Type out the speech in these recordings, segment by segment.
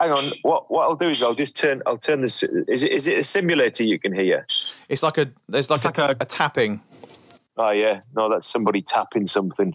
hang on. What what I'll do is I'll just turn. I'll turn this. Is it is it a simulator you can hear? It's like a there's like, It's a, like a- a tapping. Oh yeah. No, that's somebody tapping something.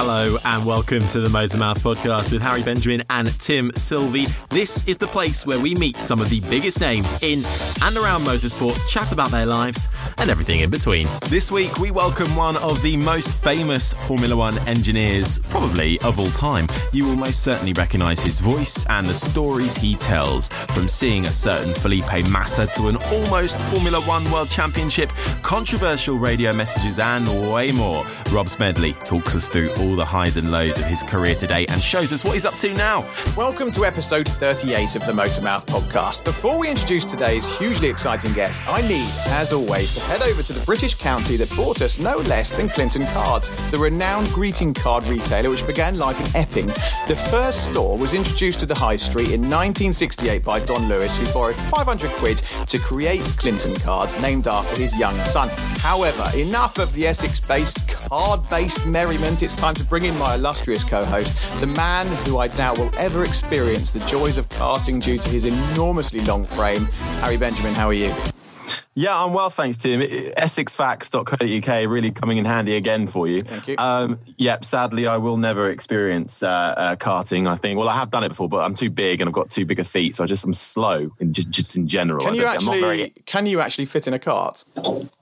Hello and welcome to the Motormouth podcast with Harry Benjamin and Tim Sylvie. This is the place where we meet some of the biggest names in and around motorsport, chat about their lives and everything in between. This week we welcome one of the most famous Formula One engineers, probably of all time. You will most certainly recognise his voice and the stories he tells, from seeing a certain Felipe Massa to an almost Formula One World Championship, controversial radio messages, and way more. Rob Smedley talks us through all the highs and lows of his career today and shows us what he's up to now. Welcome to episode 38 of the Motormouth podcast. Before we introduce today's hugely exciting guest, I need, as always, to head over to the British county that brought us no less than Clinton Cards, the renowned greeting card retailer which began life in Epping. The first store was introduced to the high street in 1968 by Don Lewis, who borrowed 500 quid to create Clinton Cards, named after his young son. However, enough of the Essex-based, card-based merriment. It's time to bring in my illustrious co-host, the man who I doubt will ever experience the joys of karting due to his enormously long frame. Harry Benjamin, how are you? Yeah, I'm well, thanks, Tim. Essexfacts.co.uk really coming in handy again for you. Thank you. Um, yep, sadly, I will never experience uh, uh, karting. I think. Well, I have done it before, but I'm too big and I've got too big a feet, so I just I'm slow in just, just in general. Can I you actually very- can you actually fit in a cart?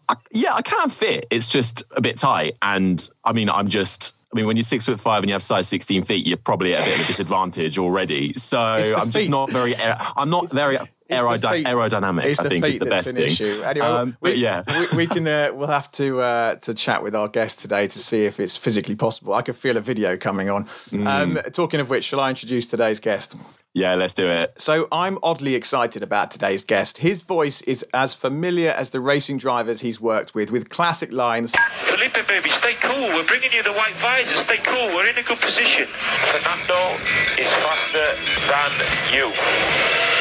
I, yeah, I can fit. It's just a bit tight, and I mean, I'm just. I mean, when you're six foot five and you have size 16 feet, you're probably at a bit of a disadvantage already. So I'm just feet. not very. Uh, I'm not very aerody- feet. aerodynamic. It's I the think feet is the best thing. issue. Anyway, Um, we, but yeah. we, we can uh, we'll have to uh, to chat with our guest today to see if it's physically possible. I could feel a video coming on. Mm. Um, talking of which, shall I introduce today's guest? Yeah, let's do it. So I'm oddly excited about today's guest. His voice is as familiar as the racing drivers he's worked with, with classic lines. Felipe, baby, stay cool. We're bringing you the white visor. Stay cool. We're in a good position. Fernando is faster than you.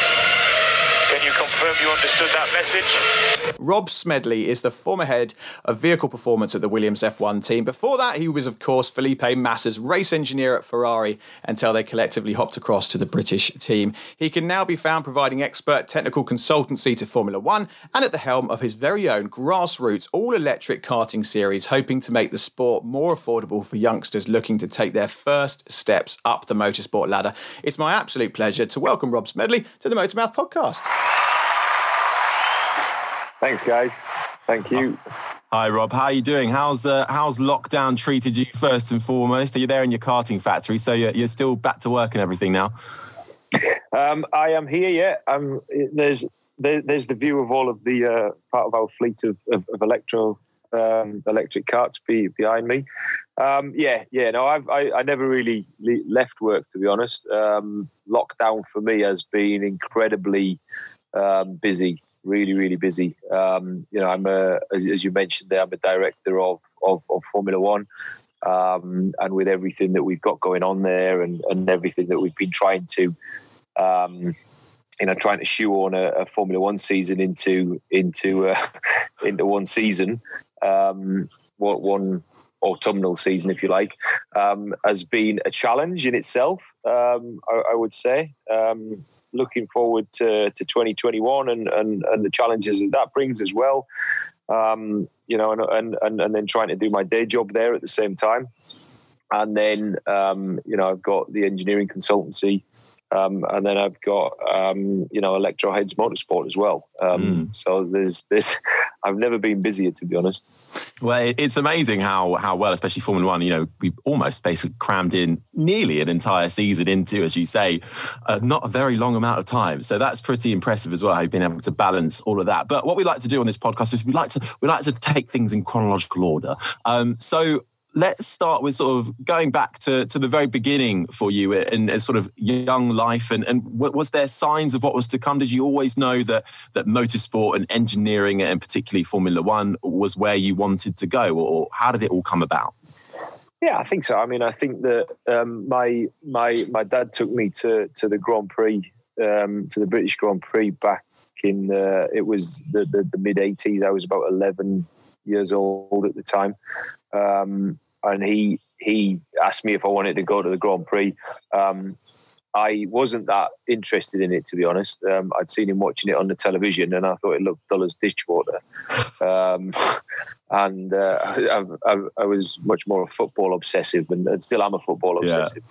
You confirm you understood that message? Rob Smedley is the former head of vehicle performance at the Williams F1 team. Before that, he was, of course, Felipe Massa's race engineer at Ferrari until they collectively hopped across to the British team. He can now be found providing expert technical consultancy to Formula One and at the helm of his very own grassroots all electric karting series, hoping to make the sport more affordable for youngsters looking to take their first steps up the motorsport ladder. It's my absolute pleasure to welcome Rob Smedley to the Motormouth podcast. Thanks, guys. Thank you. Hi, Rob. How are you doing? How's uh, how's lockdown treated you first and foremost? Are you there in your karting factory? So you're, you're still back to work and everything now. Um, I am here. Yeah, um, there's there, there's the view of all of the uh, part of our fleet of, of, of electro um, electric carts be, behind me. Um, yeah, yeah. No, I've, I I never really le- left work to be honest. Um, lockdown for me has been incredibly um, busy. Really, really busy. Um, you know, I'm a as, as you mentioned there. I'm a director of of, of Formula One. Um, and with everything that we've got going on there and, and everything that we've been trying to um, you know, trying to shoehorn a, a Formula One season into into uh, into one season, um, one, one autumnal season, if you like, um, has been a challenge in itself. Um, I, I would say. Um, looking forward to, to 2021 and, and and the challenges that that brings as well. Um, you know, and, and and and then trying to do my day job there at the same time. And then, um, you know, I've got the engineering consultancy um, and then I've got um, you know Electroheads Motorsport as well. Um, So there's this. I've never been busier to be honest. Well, it's amazing how how well, especially Formula One. You know, we almost basically crammed in nearly an entire season into, as you say, uh, not a very long amount of time. So that's pretty impressive as well. How you've been able to balance all of that. But what we like to do on this podcast is we like to we like to take things in chronological order. Um, so let's start with sort of going back to, to the very beginning for you and, sort of young life and, and wa- was there signs of what was to come did you always know that that motorsport and engineering and particularly formula one was where you wanted to go or how did it all come about Yeah, I think so. I mean, I think that um, my my my dad took me to to the Grand Prix, um, to the British Grand Prix back in uh, it was the the, the mid '80s. I was about 11, years old at the time, um, and he he asked me if I wanted to go to the Grand Prix. Um, I wasn't that interested in it, to be honest. Um, I'd seen him watching it on the television, and I thought it looked dull as dishwater. Um, and uh, I, I, I, was much more a football obsessive, and, and still am a football obsessive.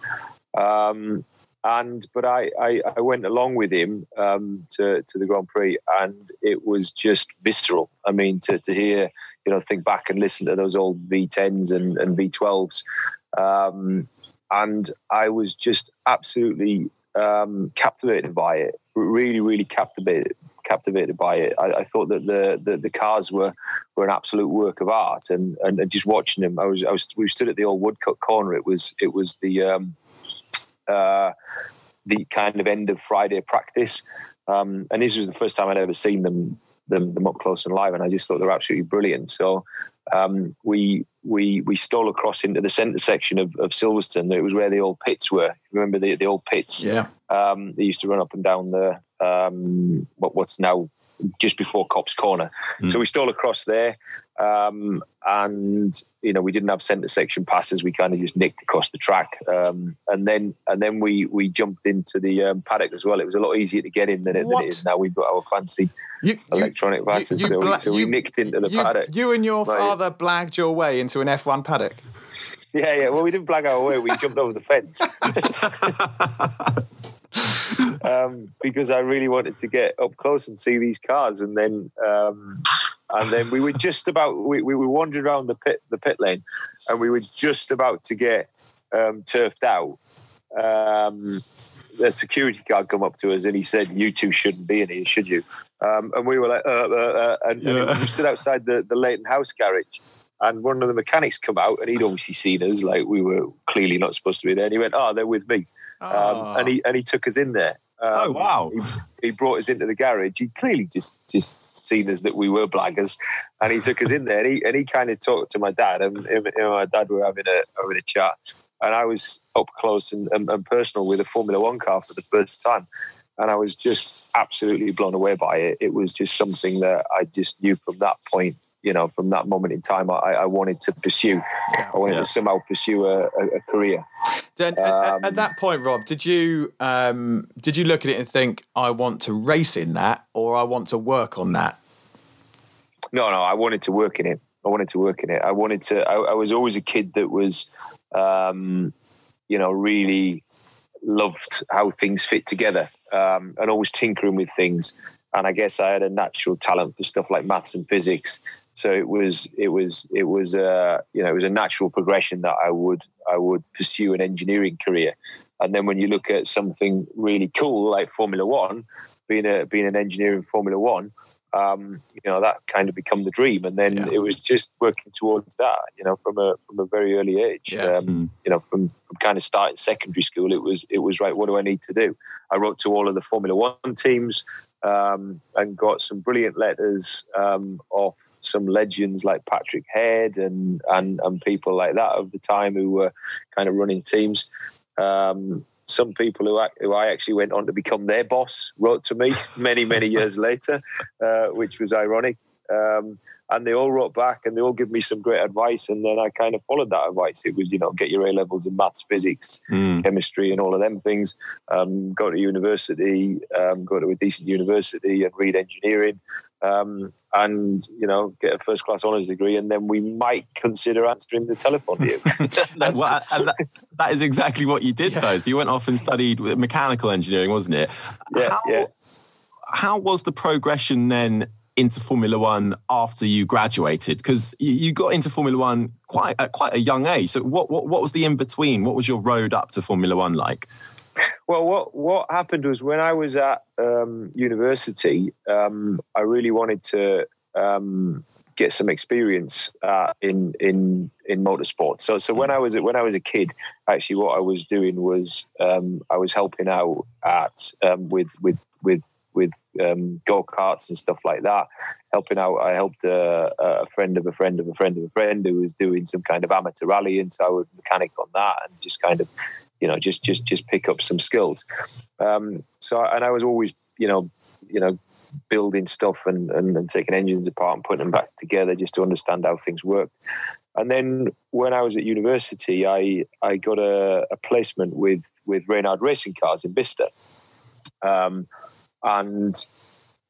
Yeah. Um, and but I, I, I went along with him um, to to the Grand Prix, and it was just visceral. I mean, to to hear you know think back and listen to those old V10s and, and V12s, um, and I was just absolutely um, captivated by it. Really, really captivated captivated by it. I, I thought that the, the, the cars were were an absolute work of art, and, and, and just watching them, I was I was we stood at the old Woodcote corner. It was it was the um, uh, the kind of end of Friday practice. Um, and this was the first time I'd ever seen them, them, them up close and live, and I just thought they were absolutely brilliant. So um, we we we stole across into the centre section of, of Silverstone. It was where the old pits were. Remember the, the old pits? Yeah. Um, they used to run up and down the um, what, what's now just before Copse Corner. Mm. So we stole across there. Um, and you know we didn't have centre section passes. We kind of just nicked across the track, um, and then and then we we jumped into the um, paddock as well. It was a lot easier to get in than it, than it is now. We've got our fancy you, electronic you, passes, you, so, bla- we, so we nicked into the paddock. You and your father blagged your way into an F1 paddock. Yeah, yeah. Well, we didn't blag our way. We jumped over the fence. um, because I really wanted to get up close and see these cars, and then um, and then we were just about we, we were wandering around the pit the pit lane, and we were just about to get um, turfed out. Um, the security guard come up to us and he said, "You two shouldn't be in here, should you?" Um, and we were like, uh, uh, uh, and, yeah. and we stood outside the the Leyton House garage. And one of the mechanics come out, and he'd obviously seen us, like we were clearly not supposed to be there. And he went, "Oh, they're with me," um, ah. and he and he took us in there. Um, oh wow! He, he, brought us into the garage. He clearly just just seen us that we were blaggers, and he took us in there. And he and he kind of talked to my dad, and him, him and my dad were having a having a chat. And I was up close and, and, and personal with a Formula One car for the first time, and I was just absolutely blown away by it. It was just something that I just knew from that point you know, from that moment in time, I, I wanted to pursue. I wanted yeah. to somehow pursue a, a, a career. Then, um, at, at, that point, Rob, did you um, did you look at it and think, I want to race in that, or I want to work on that? No, no, I wanted to work in it. I wanted to work in it. I wanted to. I, I was always a kid that was, um, you know, really loved how things fit together um, and always tinkering with things. And I guess I had a natural talent for stuff like maths and physics. So it was it was it was a uh, you know it was a natural progression that I would I would pursue an engineering career. And then when you look at something really cool like Formula One, being a being an engineer in Formula One, um, you know that kind of become the dream. And then yeah. it was just working towards that. You know, from a from a very early age. Yeah. Um, mm. You know, from, from kind of starting secondary school, it was it was right. What do I need to do? I wrote to all of the Formula One teams um, and got some brilliant letters um, off some legends like Patrick Head and and and people like that of the time who were kind of running teams. Um, some people who I, who I actually went on to become their boss wrote to me many many years later, uh, which was ironic. Um, and they all wrote back and they all give me some great advice and then i kind of followed that advice it was you know get your a levels in maths physics mm. chemistry and all of them things um, go to university um, go to a decent university and read engineering um, and you know get a first class honours degree, and then we might consider answering the telephone to you. well, that, that is exactly what you did, yeah. though. So you went off and studied mechanical engineering, wasn't it? Yeah. How, yeah. how was the progression then? into Formula One after you graduated? Because you got into Formula One quite at quite a young age. So what, what what was the in between? What was your road up to Formula One like? Well, what what happened was when I was at um, university, um, I really wanted to um, get some experience uh, in in in motorsport. So so when I was when I was a kid, actually, what I was doing was um, I was helping out at um, with with with with um, go karts and stuff like that. Helping out, I helped a, a, friend of a friend of a friend of a friend who was doing some kind of amateur rally, and so I was mechanic on that, and just kind of you know, just just just pick up some skills. Um, so, and I was always, you know, you know, building stuff and, and, and taking engines apart and putting them back together just to understand how things work. And then when I was at university, I I got a, a placement with with Reynard Racing Cars in Bicester, um, and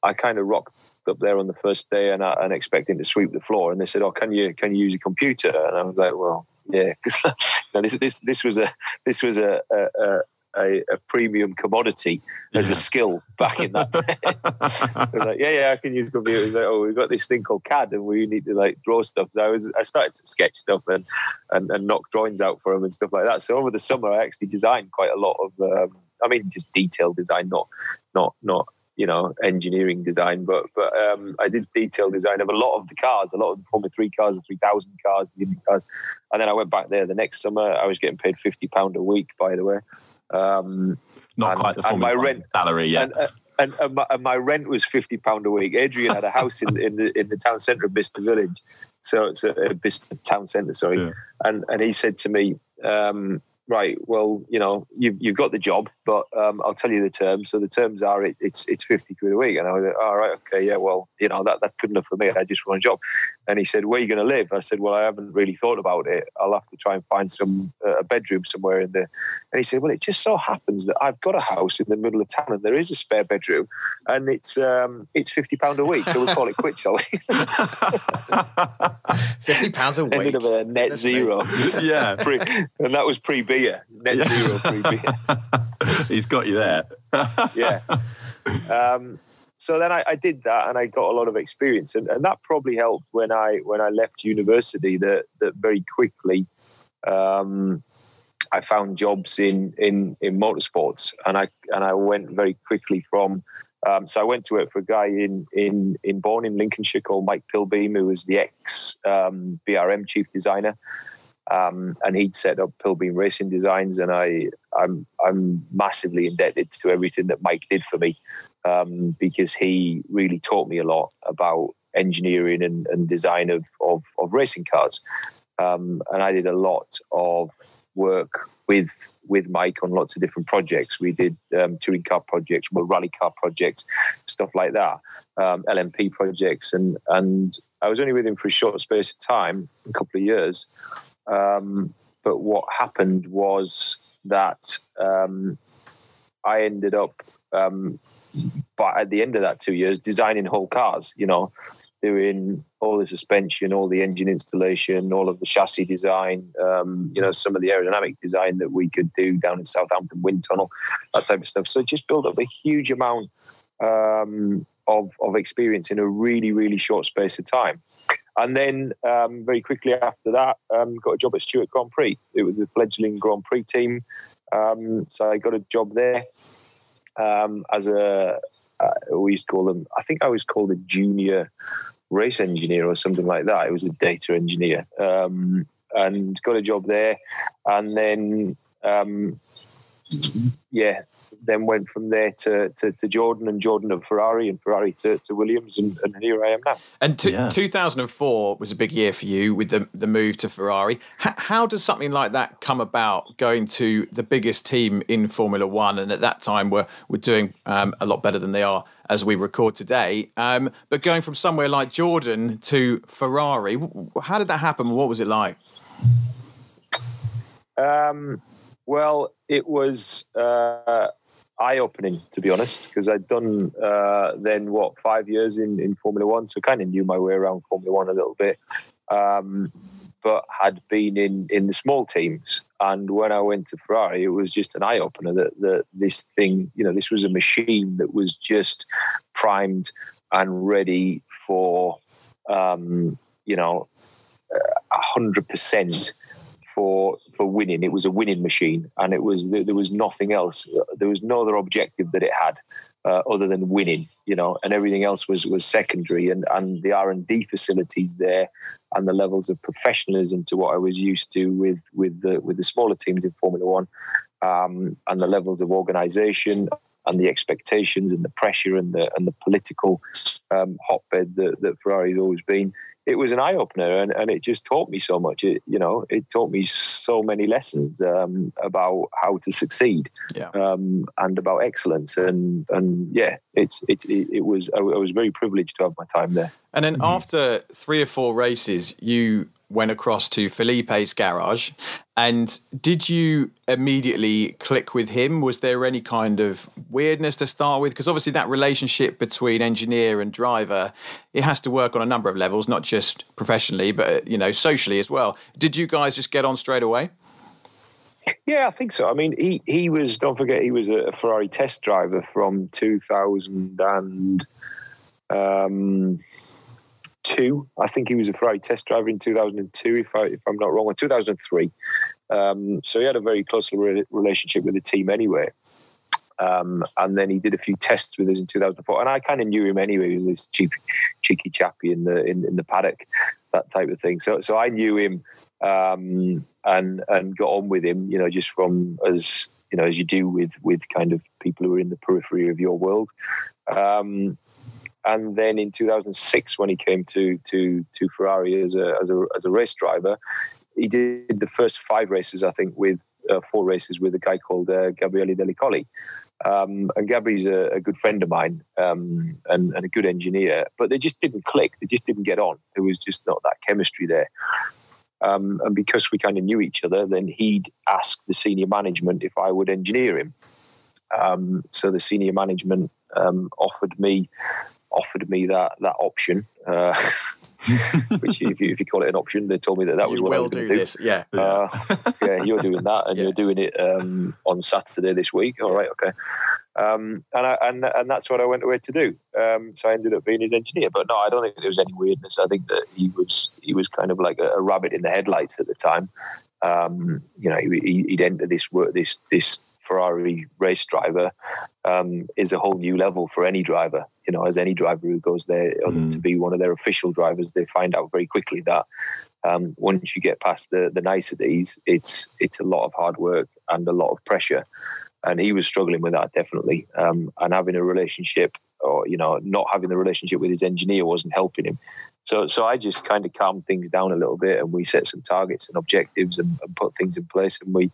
I kind of rocked up there on the first day and, I, and expecting to sweep the floor. And they said, "Oh, can you can you use a computer?" And I was like, "Well, yeah." Because this this this was a this was a, a, a, a premium commodity as a skill back in that day. I was like, yeah, yeah, I can use computers. Like, oh, we've got this thing called CAD, and we need to like draw stuff. So I was, I started to sketch stuff and and, and knock drawings out for them and stuff like that. So over the summer, I actually designed quite a lot of. Um, I mean, just detailed design, not not not you know engineering design, but but um, I did detail design of a lot of the cars, a lot of the Formula Three cars, the three thousand cars, the Indy cars, and then I went back there the next summer. I was getting paid fifty pound a week, by the way. Um, Not and, quite the Formula my rent salary yet. And, uh, and, and, my, and, my, rent was fifty pound a week. Adrian had a house in, in the in the town centre of Bicester Village, so it's a, a Bicester town centre. Sorry, yeah. and and he said to me, um, right, well, you know, you've, you've got the job, but um, I'll tell you the terms. So the terms are it, it's it's 50 quid a week. And I was like, all right, okay, yeah, well, you know, that, that's good enough for me. I just want a job. And he said, where are you going to live? I said, well, I haven't really thought about it. I'll have to try and find some uh, a bedroom somewhere in there. And he said, well, it just so happens that I've got a house in the middle of town and there is a spare bedroom and it's um, it's 50 pound a week. So we'll call it quits, shall we? 50 pounds a week. Ended up a net zero. yeah. Pre, and that was pre beer. Net yeah. zero pre beer. He's got you there. yeah. Um, so then I, I, did that and I got a lot of experience. And, and that probably helped when I when I left university that that very quickly um, I found jobs in in in motorsports. And I and I went very quickly from um, so I went to work for a guy in in in Bourne in Lincolnshire called Mike Pilbeam who was the ex um, BRM chief designer. Um, and he'd set up Pilbeam Racing Designs, and I, I'm, I'm massively indebted to everything that Mike did for me um, because he really taught me a lot about engineering and, and design of, of, of, racing cars. Um, and I did a lot of work with with Mike on lots of different projects. We did um, touring car projects, well, rally car projects, stuff like that, um, LMP projects, and and I was only with him for a short space of time, a couple of years. Um, but what happened was that um, I ended up, um, but at the end of that two years, designing whole cars. You know, doing all the suspension, all the engine installation, all of the chassis design. Um, you know, some of the aerodynamic design that we could do down in Southampton Wind Tunnel, that type of stuff. So just built up a huge amount um, of of experience in a really really short space of time. And then um, very quickly after that, um, got a job at Stewart Grand Prix. It was a fledgling Grand Prix team. Um, so I got a job there um, as a, uh, we used to call them, I think I was called a junior race engineer or something like that. It was a data engineer. Um, and got a job there. And then, um, yeah, then went from there to, to, to, Jordan and Jordan and Ferrari and Ferrari to, to Williams and, and, here I am now. And t- yeah. 2004 was a big year for you with the, the move to Ferrari. H- how does something like that come about going to the biggest team in Formula One and at that time we were, were doing um, a lot better than they are as we record today. Um, but going from somewhere like Jordan to Ferrari, how did that happen? What was it like? Um, well, it was uh, eye opening to be honest, because I'd done uh, then what five years in in Formula One, so kind of knew my way around Formula One a little bit. Um, but had been in in the small teams, and when I went to Ferrari, it was just an eye opener that that this thing, you know, this was a machine that was just primed and ready for, um, you know, hundred percent for for winning. It was a winning machine, and it was there was nothing else. There was no other objective that it had uh, other than winning. You know, and everything else was was secondary. And and the R and D facilities there, and the levels of professionalism to what I was used to with with the with the smaller teams in Formula One, um, and the levels of organisation and the expectations and the pressure and the and the political um, hotbed that, that Ferrari's always been it was an eye opener, and, and it just taught me so much. It you know it taught me so many lessons um, about how to succeed, yeah. um, and about excellence, and and yeah, it's it, it, it was I, I was very privileged to have my time there. And then after three or four races, you went across to Felipe's garage. And did you immediately click with him? Was there any kind of weirdness to start with? Because obviously, that relationship between engineer and driver, it has to work on a number of levels, not just professionally, but you know, socially as well. Did you guys just get on straight away? Yeah, I think so. I mean, he he was. Don't forget, he was a Ferrari test driver from 2000 and. Um, two. I think he was a Ferrari test driver in 2002, if, I, if I'm not wrong, or 2003. Um, so he had a very close relationship with the team anyway. Um, and then he did a few tests with us in 2004. And I kind of knew him anyway. He was this cheeky, cheeky chappy in the in, in the paddock, that type of thing. So so I knew him um, and and got on with him. You know, just from as you know as you do with with kind of people who are in the periphery of your world. Um, and then in 2006, when he came to to to Ferrari as a as a as a race driver, he did the first five races, I think, with uh, four races with a guy called uh, Gabriele Delli Colli. Um, and Gabri's a, a, good friend of mine um, and, and, a good engineer, but they just didn't click. They just didn't get on. There was just not that chemistry there. Um, and because we kind of knew each other, then he'd ask the senior management if I would engineer him. Um, so the senior management um, offered me offered me that that option. Uh, which, if you, if you call it an option, they told me that that was you what will I was do, do this. Yeah, uh, yeah, you're doing that, and yeah. you're doing it um, on Saturday this week. All right, okay. Um, and I, and and that's what I went away to do. Um, so I ended up being his engineer. But no, I don't think there was any weirdness. I think that he was he was kind of like a, a rabbit in the headlights at the time. Um, you know, he, would enter this work this this Ferrari race driver um, is a whole new level for any driver. You know, as any driver who goes there mm. to be one of their official drivers, they find out very quickly that um, once you get past the the niceties, it's it's a lot of hard work and a lot of pressure. And he was struggling with that definitely. Um, and having a relationship, or you know, not having the relationship with his engineer wasn't helping him. So, so I just kind of calmed things down a little bit, and we set some targets and objectives, and, and put things in place, and we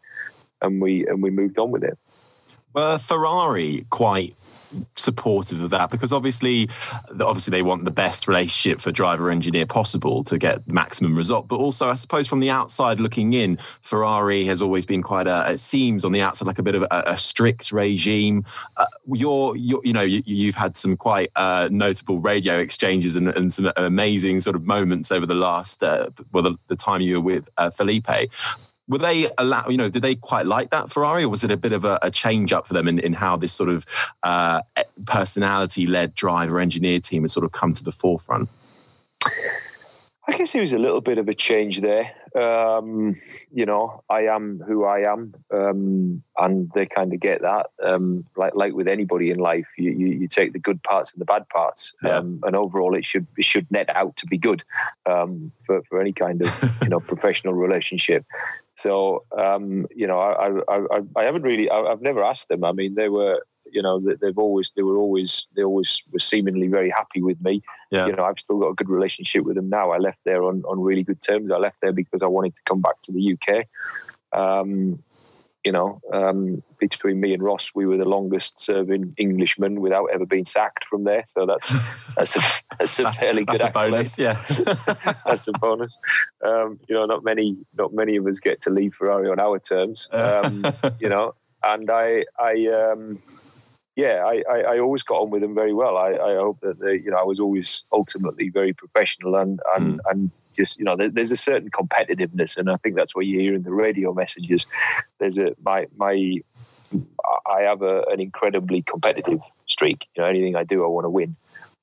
and we and we moved on with it. Were Ferrari quite supportive of that? Because obviously obviously they want the best relationship for driver engineer possible to get maximum result. But also i suppose from the outside looking in ferrari has always been quite a it seems on the outside like a bit of a, a strict regime. Uh, you're, you're, you know you, have had some quite uh, notable radio exchanges and, and, some amazing sort of moments over the last uh, well the, the, time you were with uh, felipe were they allow you know did they quite like that ferrari or was it a bit of a, a change up for them in, in how this sort of uh, personality led driver engineer team has sort of come to the forefront I guess it was a little bit of a change there. Um, you know, I am who I am, um, and they kind of get that. Um, like like with anybody in life, you, you, you take the good parts and the bad parts, yeah. Um, and overall, it should it should net out to be good um, for for any kind of you know professional relationship. So um, you know, I, I, I, I haven't really, I, have never asked them. I mean, they were, you know, they've always, they were always, they always were seemingly very happy with me. Yeah. You know, I've still got a good relationship with them now. I left there on on really good terms. I left there because I wanted to come back to the UK. Um, you know, um, between me and Ross, we were the longest serving Englishmen without ever being sacked from there. So that's that's a, that's a that's, fairly that's good a bonus. Yeah, that's a bonus. Um, you know, not many not many of us get to leave Ferrari on our terms. Um, you know, and I I. Yeah, I, I, I, always got on with them very well. I, I hope that they, you know I was always ultimately very professional and and, mm. and just you know there, there's a certain competitiveness, and I think that's what you hear in the radio messages. There's a my my I have a, an incredibly competitive streak. You know, anything I do, I want to win.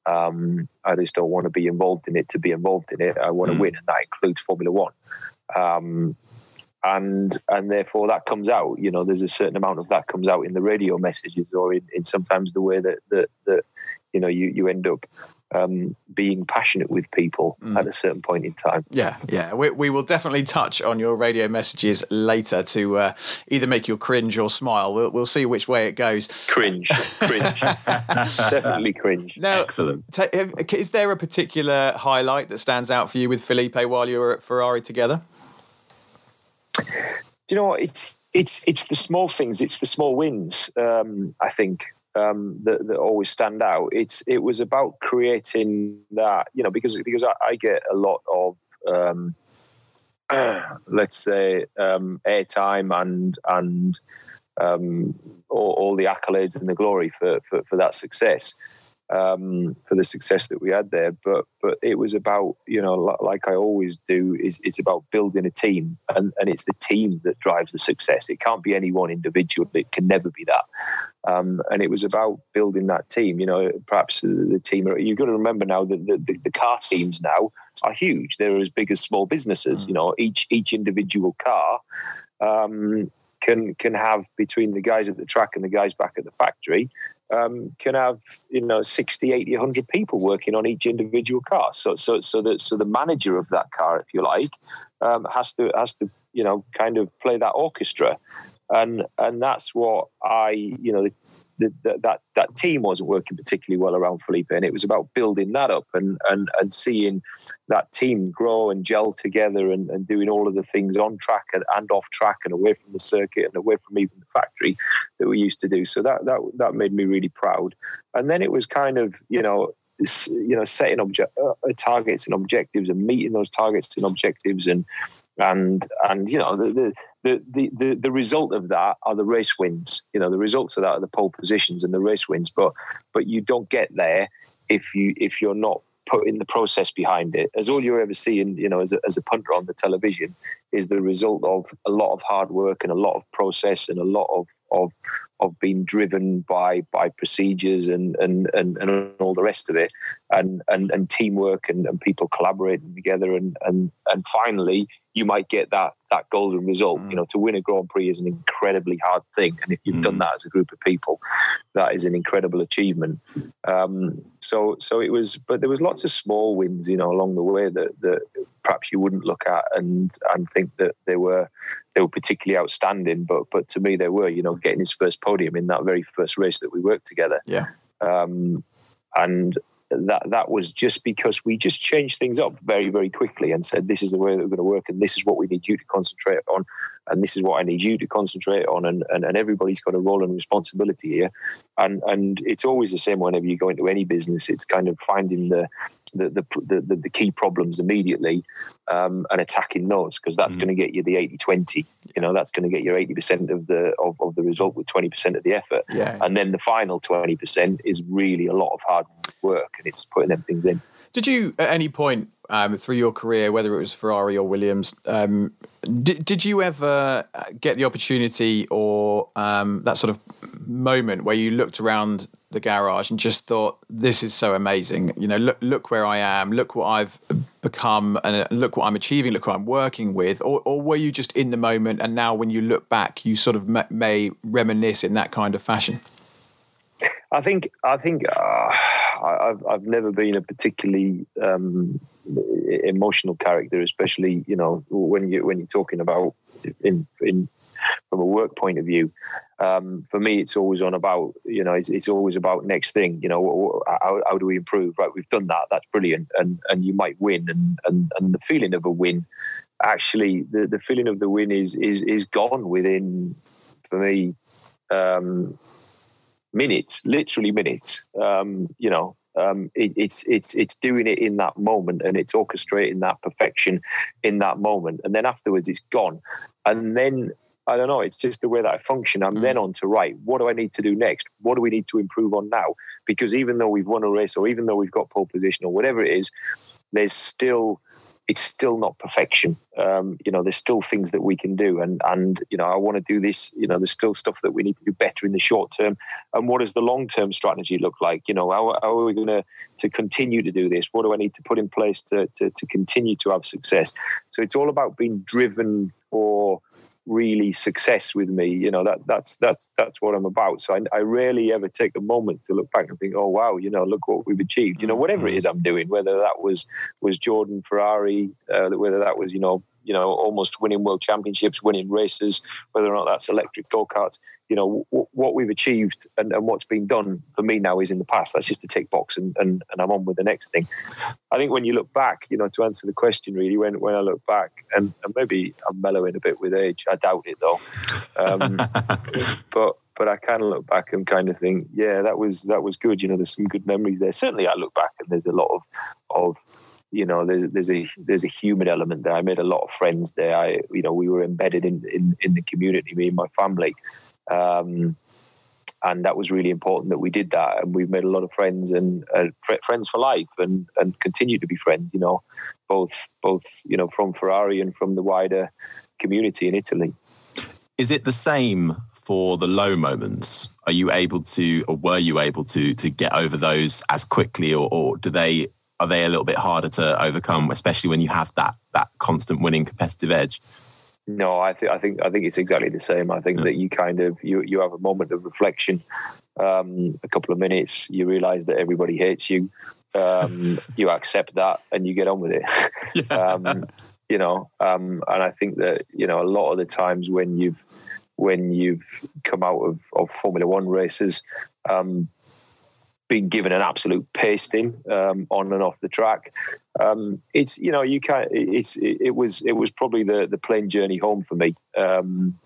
Um, I just don't want to be involved in it to be involved in it. I want mm. to win, and that includes Formula One. Um, and and therefore that comes out. You know, there's a certain amount of that comes out in the radio messages, or in, in sometimes the way that that, that you know you you end up um, being passionate with people Mm. at a certain point in time. Yeah, yeah. We, we will definitely touch on your radio messages later to uh, either make you cringe or smile. We'll, we'll see which way it goes. Cringe, cringe, definitely cringe. Now, Excellent. ta- have- is there a particular highlight that stands out for you with Felipe while you were at Ferrari together? You know what? It's it's it's the small things. It's the small wins. Um, I think um, that, that always stand out. It's it was about creating that you know because because I, I get a lot of um, let's say um, airtime and and um, all, all the accolades and the glory for for, for that success. Um, for the success that we had there, but but it was about you know like I always do is it's about building a team and and it's the team that drives the success. It can't be any one individual. It can never be that. Um, and it was about building that team. You know, perhaps the, the team. You've got to remember now that the, the, the car teams now are huge. They're as big as small businesses. You know, each each individual car um, can can have between the guys at the track and the guys back at the factory um, can have you know 60 80 100 people working on each individual car. So so so that so the manager of that car if you like um, has to has to you know kind of play that orchestra. And and that's what i you know the, the, that that team wasn't working particularly well around Felipe, and it was about building that up and and and seeing that team grow and gel together and, and doing all of the things on track and, and off track and away from the circuit and away from even the factory that we used to do. So that that that made me really proud. And then it was kind of you know you know setting object uh, targets and objectives and meeting those targets and objectives and and and you know the, the the, the, the, result of that are the race wins. You know, the results of that are the pole positions and the race wins. But but you don't get there if you if you're not putting the process behind it. As all you're ever seeing, you know, as a, as a punter on the television, is the result of a lot of hard work and a lot of process and a lot of of of being driven by by procedures and and and, and all the rest of it and and, and teamwork and, and people collaborating together and and and finally you might get that that golden result. You know to win a grand prix is an incredibly hard thing. And if you've done that as a group of people that is an incredible achievement. Um, so so it was but there was lots of small wins you know along the way that that perhaps you wouldn't look at and and think that they were they were particularly outstanding. But but to me they were you know getting his first podium in that very first race that we worked together. Yeah. um, and that that was just because we just changed things up very very quickly and said this is the way that we're going to work and this is what we need you to concentrate on and this is what I need you to concentrate on and and, and everybody's got a role and responsibility here. And and it's always the same whenever you go into any business. It's kind of finding the the the, the, the, key problems immediately um, and attacking those because that's Mm. going to get you the 80-20 you know that's going to get you 80% of the of, of the result with 20% of the effort. Yeah. and then the final 20% is really a lot of hard work and it's putting them things in Did you, at any point um, through your career, whether it was Ferrari or Williams, um, did, did you ever uh, get the opportunity or um, that sort of moment where you looked around the garage and just thought, "This is so amazing"? You know, look, look where I am, look what I've become, and uh, look what I'm achieving, look what I'm working with. Or, or were you just in the moment, and now when you look back, you sort of may, may reminisce in that kind of fashion? I think I think uh, I- I've I've never been a particularly um, emotional character, especially you know when you when you're talking about in in from a work point of view. Um, for me, it's always on about you know it's, it's always about next thing. You know how, how do we improve? Right, we've done that. That's brilliant, and and you might win, and and and the feeling of a win. Actually, the, the feeling of the win is is is gone within for me um, minutes, literally minutes. Um, you know, um, it, it's it's it's doing it in that moment, and it's orchestrating that perfection in that moment, and then afterwards it's gone, and then. I don't know. It's just the way that I function. I'm Mm. then on to right. What do I need to do next? What do we need to improve on now? Because even though we've won a race, or even though we've got pole position, or whatever it is, there's still it's still not perfection. Um, you know, there's still things that we can do, and and you know, I want to do this. You know, there's still stuff that we need to do better in the short term. And what does the long term strategy look like? You know, how, how are we going to to continue to do this? What do I need to put in place to, to to continue to have success? So it's all about being driven for really success with me. You know that that's that's that's what I'm about. So I, I rarely ever take a moment to look back and think, oh wow, you know, look what we've achieved. You know, whatever it is I'm doing, whether that was was Jordan Ferrari, uh, whether that was you know you know, almost winning world championships, winning races, whether or not that's electric go karts. You know, w- what we've achieved and, and, what's been done for me now is in the past. That's just a tick box and, and, and I'm on with the next thing. I think when you look back, you know, to answer the question really, when, when I look back, and, and maybe I'm mellowing a bit with age, I doubt it though. Um, but but I kind of look back and kind of think, yeah, that was that was good. You know, there's some good memories there. Certainly, I look back and there's a lot of of you know there's there's a there's a human element there. I made a lot of friends there. I you know we were embedded in in, in the community, me and my family. Um, and that was really important that we did that and we've made a lot of friends and uh, friends for life and and continue to be friends you know both both you know from ferrari and from the wider community in italy is it the same for the low moments are you able to or were you able to to get over those as quickly or, or do they are they a little bit harder to overcome, especially when you have that that constant winning competitive edge? No, I think I think I think it's exactly the same. I think yeah. that you kind of you you have a moment of reflection, um, a couple of minutes, you realise that everybody hates you. Um, you accept that and you get on with it. Yeah. um, you know, um, and I think that you know a lot of the times when you've when you've come out of, of Formula One races, um, been given an absolute pasting um, on and off the track. Um, it's you know you can it's it, it, was it was probably the the plane journey home for me. Um,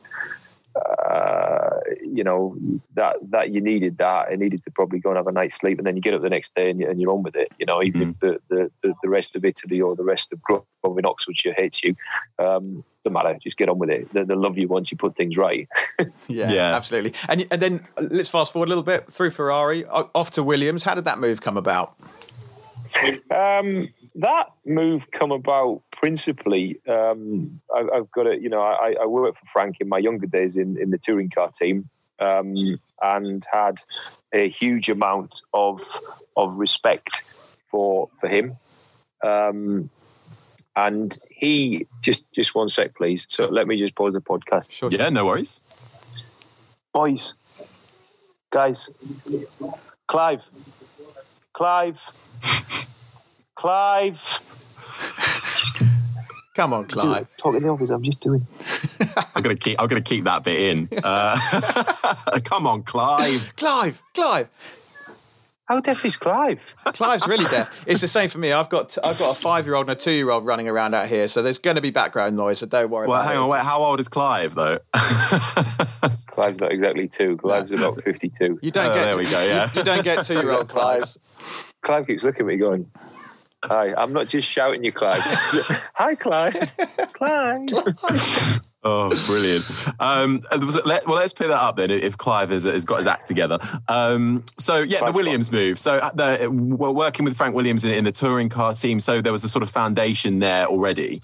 uh, you know that that you needed that. I needed to probably go and have a night's sleep, and then you get up the next day and, you, and you're on with it. You know, even mm. if the, the, the, the, rest of Italy or the rest of growing Oxfordshire hates you, um, doesn't matter. Just get on with it. They, will love you once you put things right. yeah, yeah, absolutely. And and then let's fast forward a little bit through Ferrari off to Williams. How did that move come about? Um, that move come about principally. Um, I, have got it. You know, I, I, worked for Frank in my younger days in, in the touring car team, um, and had a huge amount of of respect for for him. Um, and he just just one sec, please. So let me just pause the podcast. Sure. Yeah, no worries. Boys, guys, Clive, Clive, Clive. Come on, Clive. Talk in the office. I'm just doing. I'm gonna keep. I'm gonna keep that bit in. Uh, come on, Clive. Clive. Clive. How deaf is Clive? Clive's really deaf. It's the same for me. I've got I've got a five year old and a two year old running around out here, so there's going to be background noise. So don't worry. Well, hang on. Wait, how old is Clive though? Clive's not exactly two. Clive's no. about fifty-two. You don't oh, get. There we go. Yeah. You, you don't get two year old Clive. Clive keeps looking at me going. Hi, I'm not just shouting you, Clive. Hi, Clive. Clive. Oh, brilliant! Um, let, well, let's pick that up then. If Clive has, has got his act together, um, so yeah, the Williams move. So uh, the, we're working with Frank Williams in, in, the touring car team. So there was a sort of foundation there already.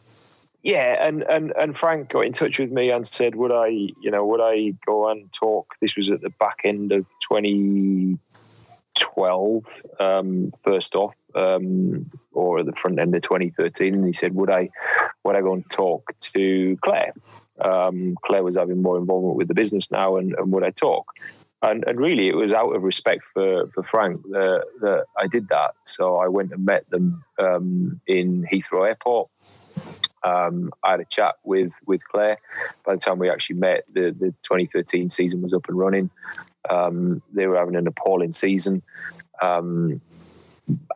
Yeah, and, and and Frank got in touch with me and said, "Would I, you know, would I go and talk?" This was at the back end of 2012. Um, first off, um, or at the front end of 2013, and he said, "Would I, would I go and talk to Claire?" Um, Claire was having more involvement with the business now, and, and would I talk? And, and really, it was out of respect for, for Frank that, that I did that. So I went and met them um, in Heathrow Airport. Um, I had a chat with with Claire. By the time we actually met, the, the 2013 season was up and running. Um, they were having an appalling season. Um,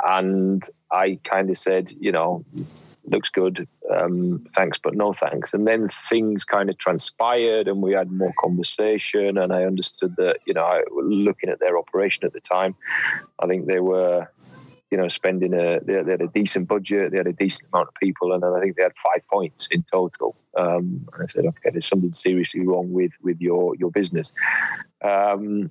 and I kind of said, you know, looks good. Um, thanks, but no thanks. And then things kind of transpired, and we had more conversation. And I understood that, you know, I, looking at their operation at the time, I think they were, you know, spending a they, had a decent budget, they had a decent amount of people, and I think they had five points in total. Um, and I said, okay, there's something seriously wrong with with your your business. Um,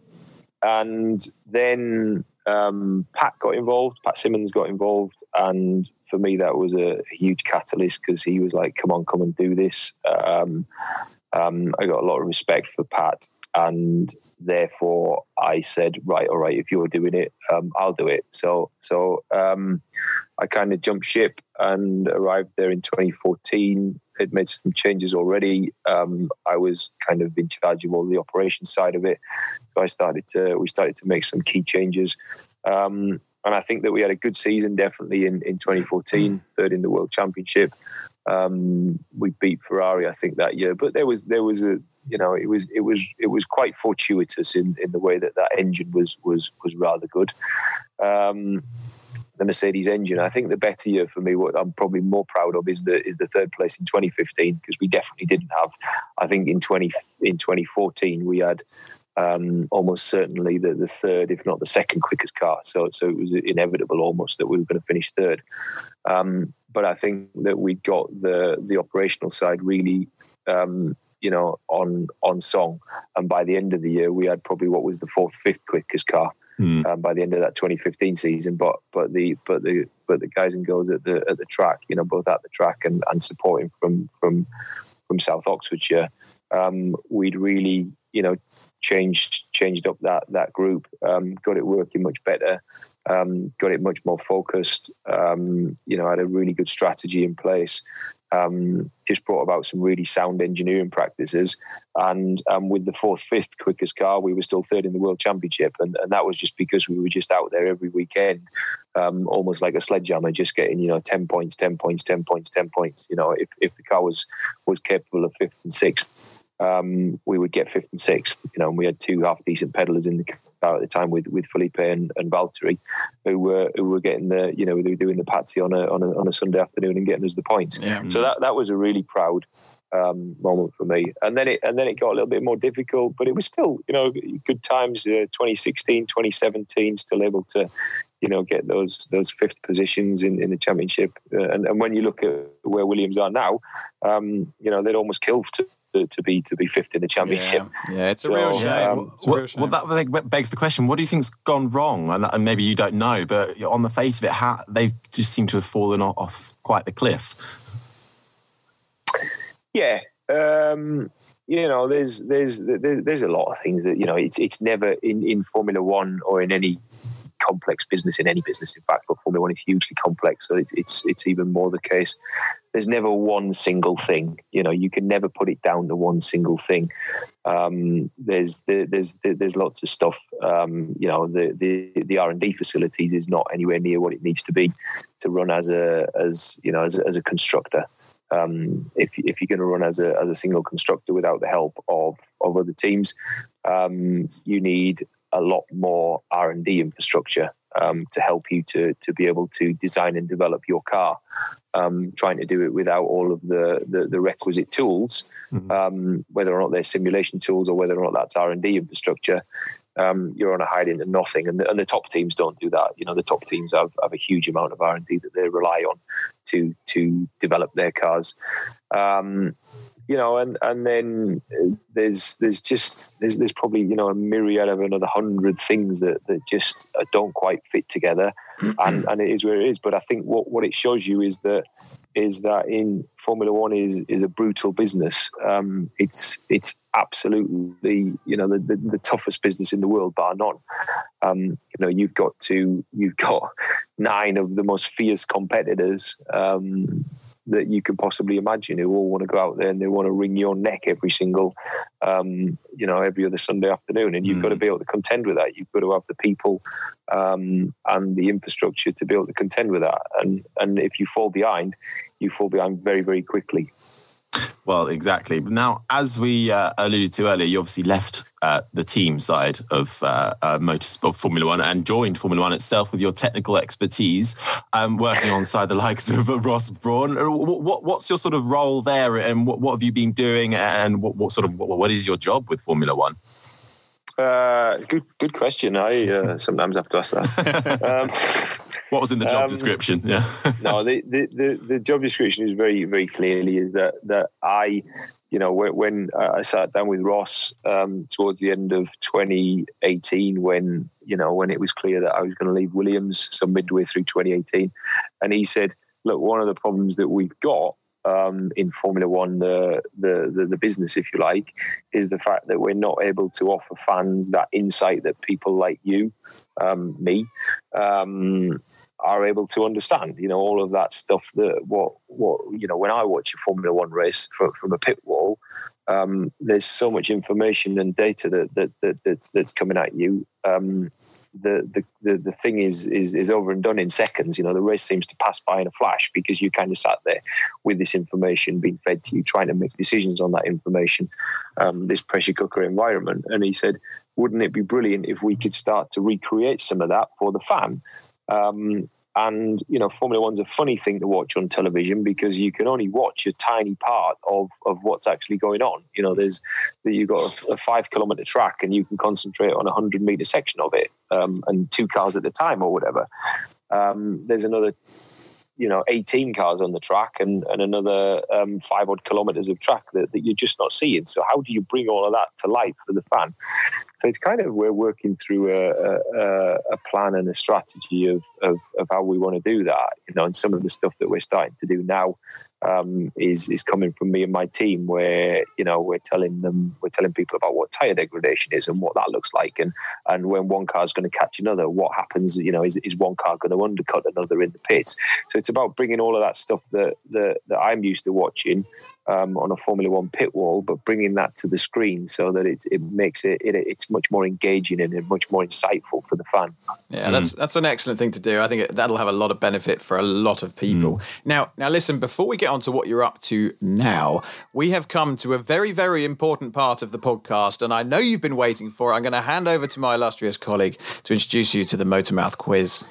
and then um, Pat got involved. Pat Symonds got involved, and for me, that was a huge catalyst because he was like, "Come on, come and do this." Um, um, I got a lot of respect for Pat, and therefore I said, "Right, all right, if you're doing it, um, I'll do it." So, so um, I kind of jumped ship and arrived there in 2014. Had made some changes already. Um, I was kind of in charge of all the operations side of it, I started to we started to make some key changes. Um, and I think that we had a good season, definitely in, in 2014, third in the World Championship. Um, we beat Ferrari, I think, that year. But there was there was a you know it was it was it was quite fortuitous in, in the way that that engine was was was rather good. Um, the Mercedes engine. I think the better year for me, what I'm probably more proud of, is the is the third place in 2015 because we definitely didn't have. I think in 20 in 2014 we had um, almost certainly the, the third, if not the second quickest car. So so it was inevitable almost that we were going to finish third. Um, but I think that we got the the operational side really. Um, you know, on on song, and by the end of the year, we had probably what was the fourth, fifth quickest car. Mm. Um, by the end of that 2015 season. But but the but the but the guys and girls at the at the track, you know, both at the track and, and supporting from from from South Oxfordshire, um, we'd really you know changed changed up that that group, um, got it working much better, um, got it much more focused. Um, you know, had a really good strategy in place. Um, just brought about some really sound engineering practices, and um, with the fourth, fifth quickest car, we were still third in the world championship, and, and that was just because we were just out there every weekend, um, almost like a sledgehammer, just getting you know ten points, ten points, ten points, ten points. You know, if if the car was was capable of fifth and sixth, um, we would get fifth and sixth. You know, and we had two half decent pedalers in the car at the time with with Felipe and, and Valtteri, who were who were getting the you know they were doing the patsy on a on a, on a Sunday afternoon and getting us the points. Yeah. So that that was a really proud um, moment for me. And then it and then it got a little bit more difficult, but it was still you know good times. Uh, 2016, 2017, still able to you know get those those fifth positions in, in the championship. Uh, and, and when you look at where Williams are now, um, you know they'd almost killed to to, to, be to be fifth in the championship. Yeah, yeah it's, a real shame. Um, a real shame. Well, that begs the question: What do you think's gone wrong? And, and, maybe you don't know, but on the face of it, how, they just seem to have fallen off quite the cliff. Yeah, um, you know, there's there's there's a lot of things that you know. It's it's never in in Formula One or in any complex business in any business. In fact, but Formula One is hugely complex, so it, it's it's even more the case. There's never one single thing. You know, you can never put it down to one single thing. Um, there's there's there's lots of stuff. Um, you know, the the R and D facilities is not anywhere near what it needs to be to run as a as you know as a, as a constructor. Um, if if you're going to run as a as a single constructor without the help of of other teams, um, you need a lot more R and D infrastructure um, to help you to to be able to design and develop your car. Um, trying to do it without all of the the, the requisite tools, mm-hmm. um, whether or not they're simulation tools or whether or not that's R and D infrastructure, um, you're on a hide into nothing. And the, and the, top teams don't do that. You know, the top teams have, have a huge amount of R and D that they rely on to to develop their cars. Um, you know, and and then there's there's just there's there's probably you know a myriad of another hundred things that that just uh, don't quite fit together, and and it is where it is. But I think what what it shows you is that is that in Formula One is is a brutal business. Um, it's it's absolutely the you know the, the, the toughest business in the world, bar none. Um, you know you've got to you've got nine of the most fierce competitors. Um, that you can possibly imagine who all want to go out there and they want to wring your neck every single, um, you know, every other Sunday afternoon. And you've mm. got to be able to contend with that. You've got to have the people um, and the infrastructure to be able to contend with that. And and if you fall behind, you fall behind very very quickly. Well, exactly. Now, as we uh, alluded to earlier, you obviously left uh, the team side of uh, uh, motorsport Formula One and joined Formula One itself with your technical expertise, um, working alongside the likes of Ross Brawn. Uh, what, what's your sort of role there, and what, what have you been doing, and what, what sort of what is your job with Formula One? Uh, good, good question. I uh, sometimes have to ask that. um, what was in the job um, description? Yeah. no, the, the, the, the, job description is very, very clearly is that that I, you know, when, when I sat down with Ross um, towards the end of 2018, when you know when it was clear that I was going to leave Williams, so midway through 2018, and he said, "Look, one of the problems that we've got um, in Formula One, the, the, the the business, if you like, is the fact that we're not able to offer fans that insight that people like you, um, me, um, are able to understand. You know, all of that stuff that what what you know when I watch a Formula One race from, from a pit wall, um, there's so much information and data that, that, that that's that's coming at you. Um, the, the the the thing is is is over and done in seconds. You know, the race seems to pass by in a flash because you kind of sat there with this information being fed to you, trying to make decisions on that information, um, this pressure cooker environment. And he said, wouldn't it be brilliant if we could start to recreate some of that for the fan? Um, and you know, Formula One's a funny thing to watch on television because you can only watch a tiny part of of what's actually going on. You know, there's that you've got a, a five kilometer track and you can concentrate on a hundred meter section of it, um, and two cars at a time or whatever. Um, there's another you know 18 cars on the track and, and another um, five odd kilometers of track that, that you're just not seeing. So how do you bring all of that to life for the fan? So it's kind of we're working through a, a, a plan and a strategy of, of, of how we want to do that you know and some of the stuff that we're starting to do now um, is is coming from me and my team, where you know we're telling them we're telling people about what tire degradation is and what that looks like, and and when one car is going to catch another, what happens? You know, is is one car going to undercut another in the pits? So it's about bringing all of that stuff that that, that I'm used to watching um, on a Formula One pit wall, but bringing that to the screen so that it, it makes it, it, it's much more engaging and much more insightful for the fan. Yeah, mm. that's that's an excellent thing to do. I think that'll have a lot of benefit for a lot of people. Mm. Now, now listen. Before we get on to what you're up to now, we have come to a very very important part of the podcast, and I know you've been waiting for. It. I'm going to hand over to my illustrious colleague to introduce you to the Motormouth quiz.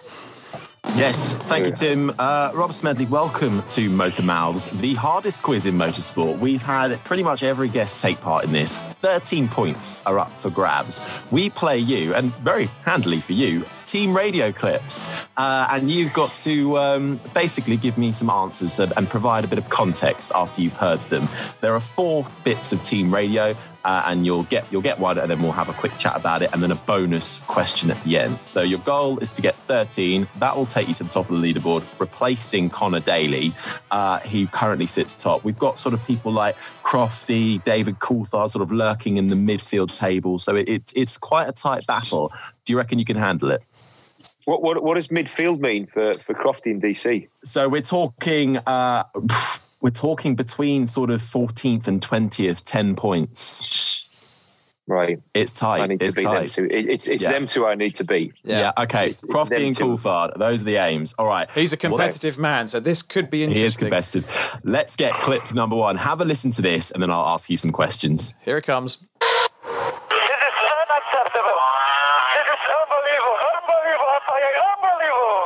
Yes, thank you, Tim. Uh, Rob Smedley, welcome to Motor Mouths, the hardest quiz in motorsport. We've had pretty much every guest take part in this. 13 points are up for grabs. We play you, and very handily for you, team radio clips. Uh, and you've got to um, basically give me some answers and, and, provide a bit of context after you've heard them. There are four bits of team radio uh, and you'll get you'll get one, and then we'll have a quick chat about it, and then a bonus question at the end. So your goal is to get 13. That will take you to the top of the leaderboard, replacing Connor Daly, uh, who currently sits top. We've got sort of people like Crofty, David Coulthard, sort of lurking in the midfield table. So it, it, it's quite a tight battle. Do you reckon you can handle it? What, what, what does midfield mean for, for Crofty and DC? So we're talking. Uh, we're talking between sort of 14th and 20th, 10 points. Right. It's tight. I need it's to beat tight. them two. It, it's it's yeah. them two I need to beat. Yeah. yeah okay. It's, Crofty and Coulthard. Those are the aims. All right. He's a competitive well, man, so this could be interesting. He is competitive. Let's get clip number one. Have a listen to this, and then I'll ask you some questions. Here it comes. This is unacceptable. This is unbelievable. Unbelievable.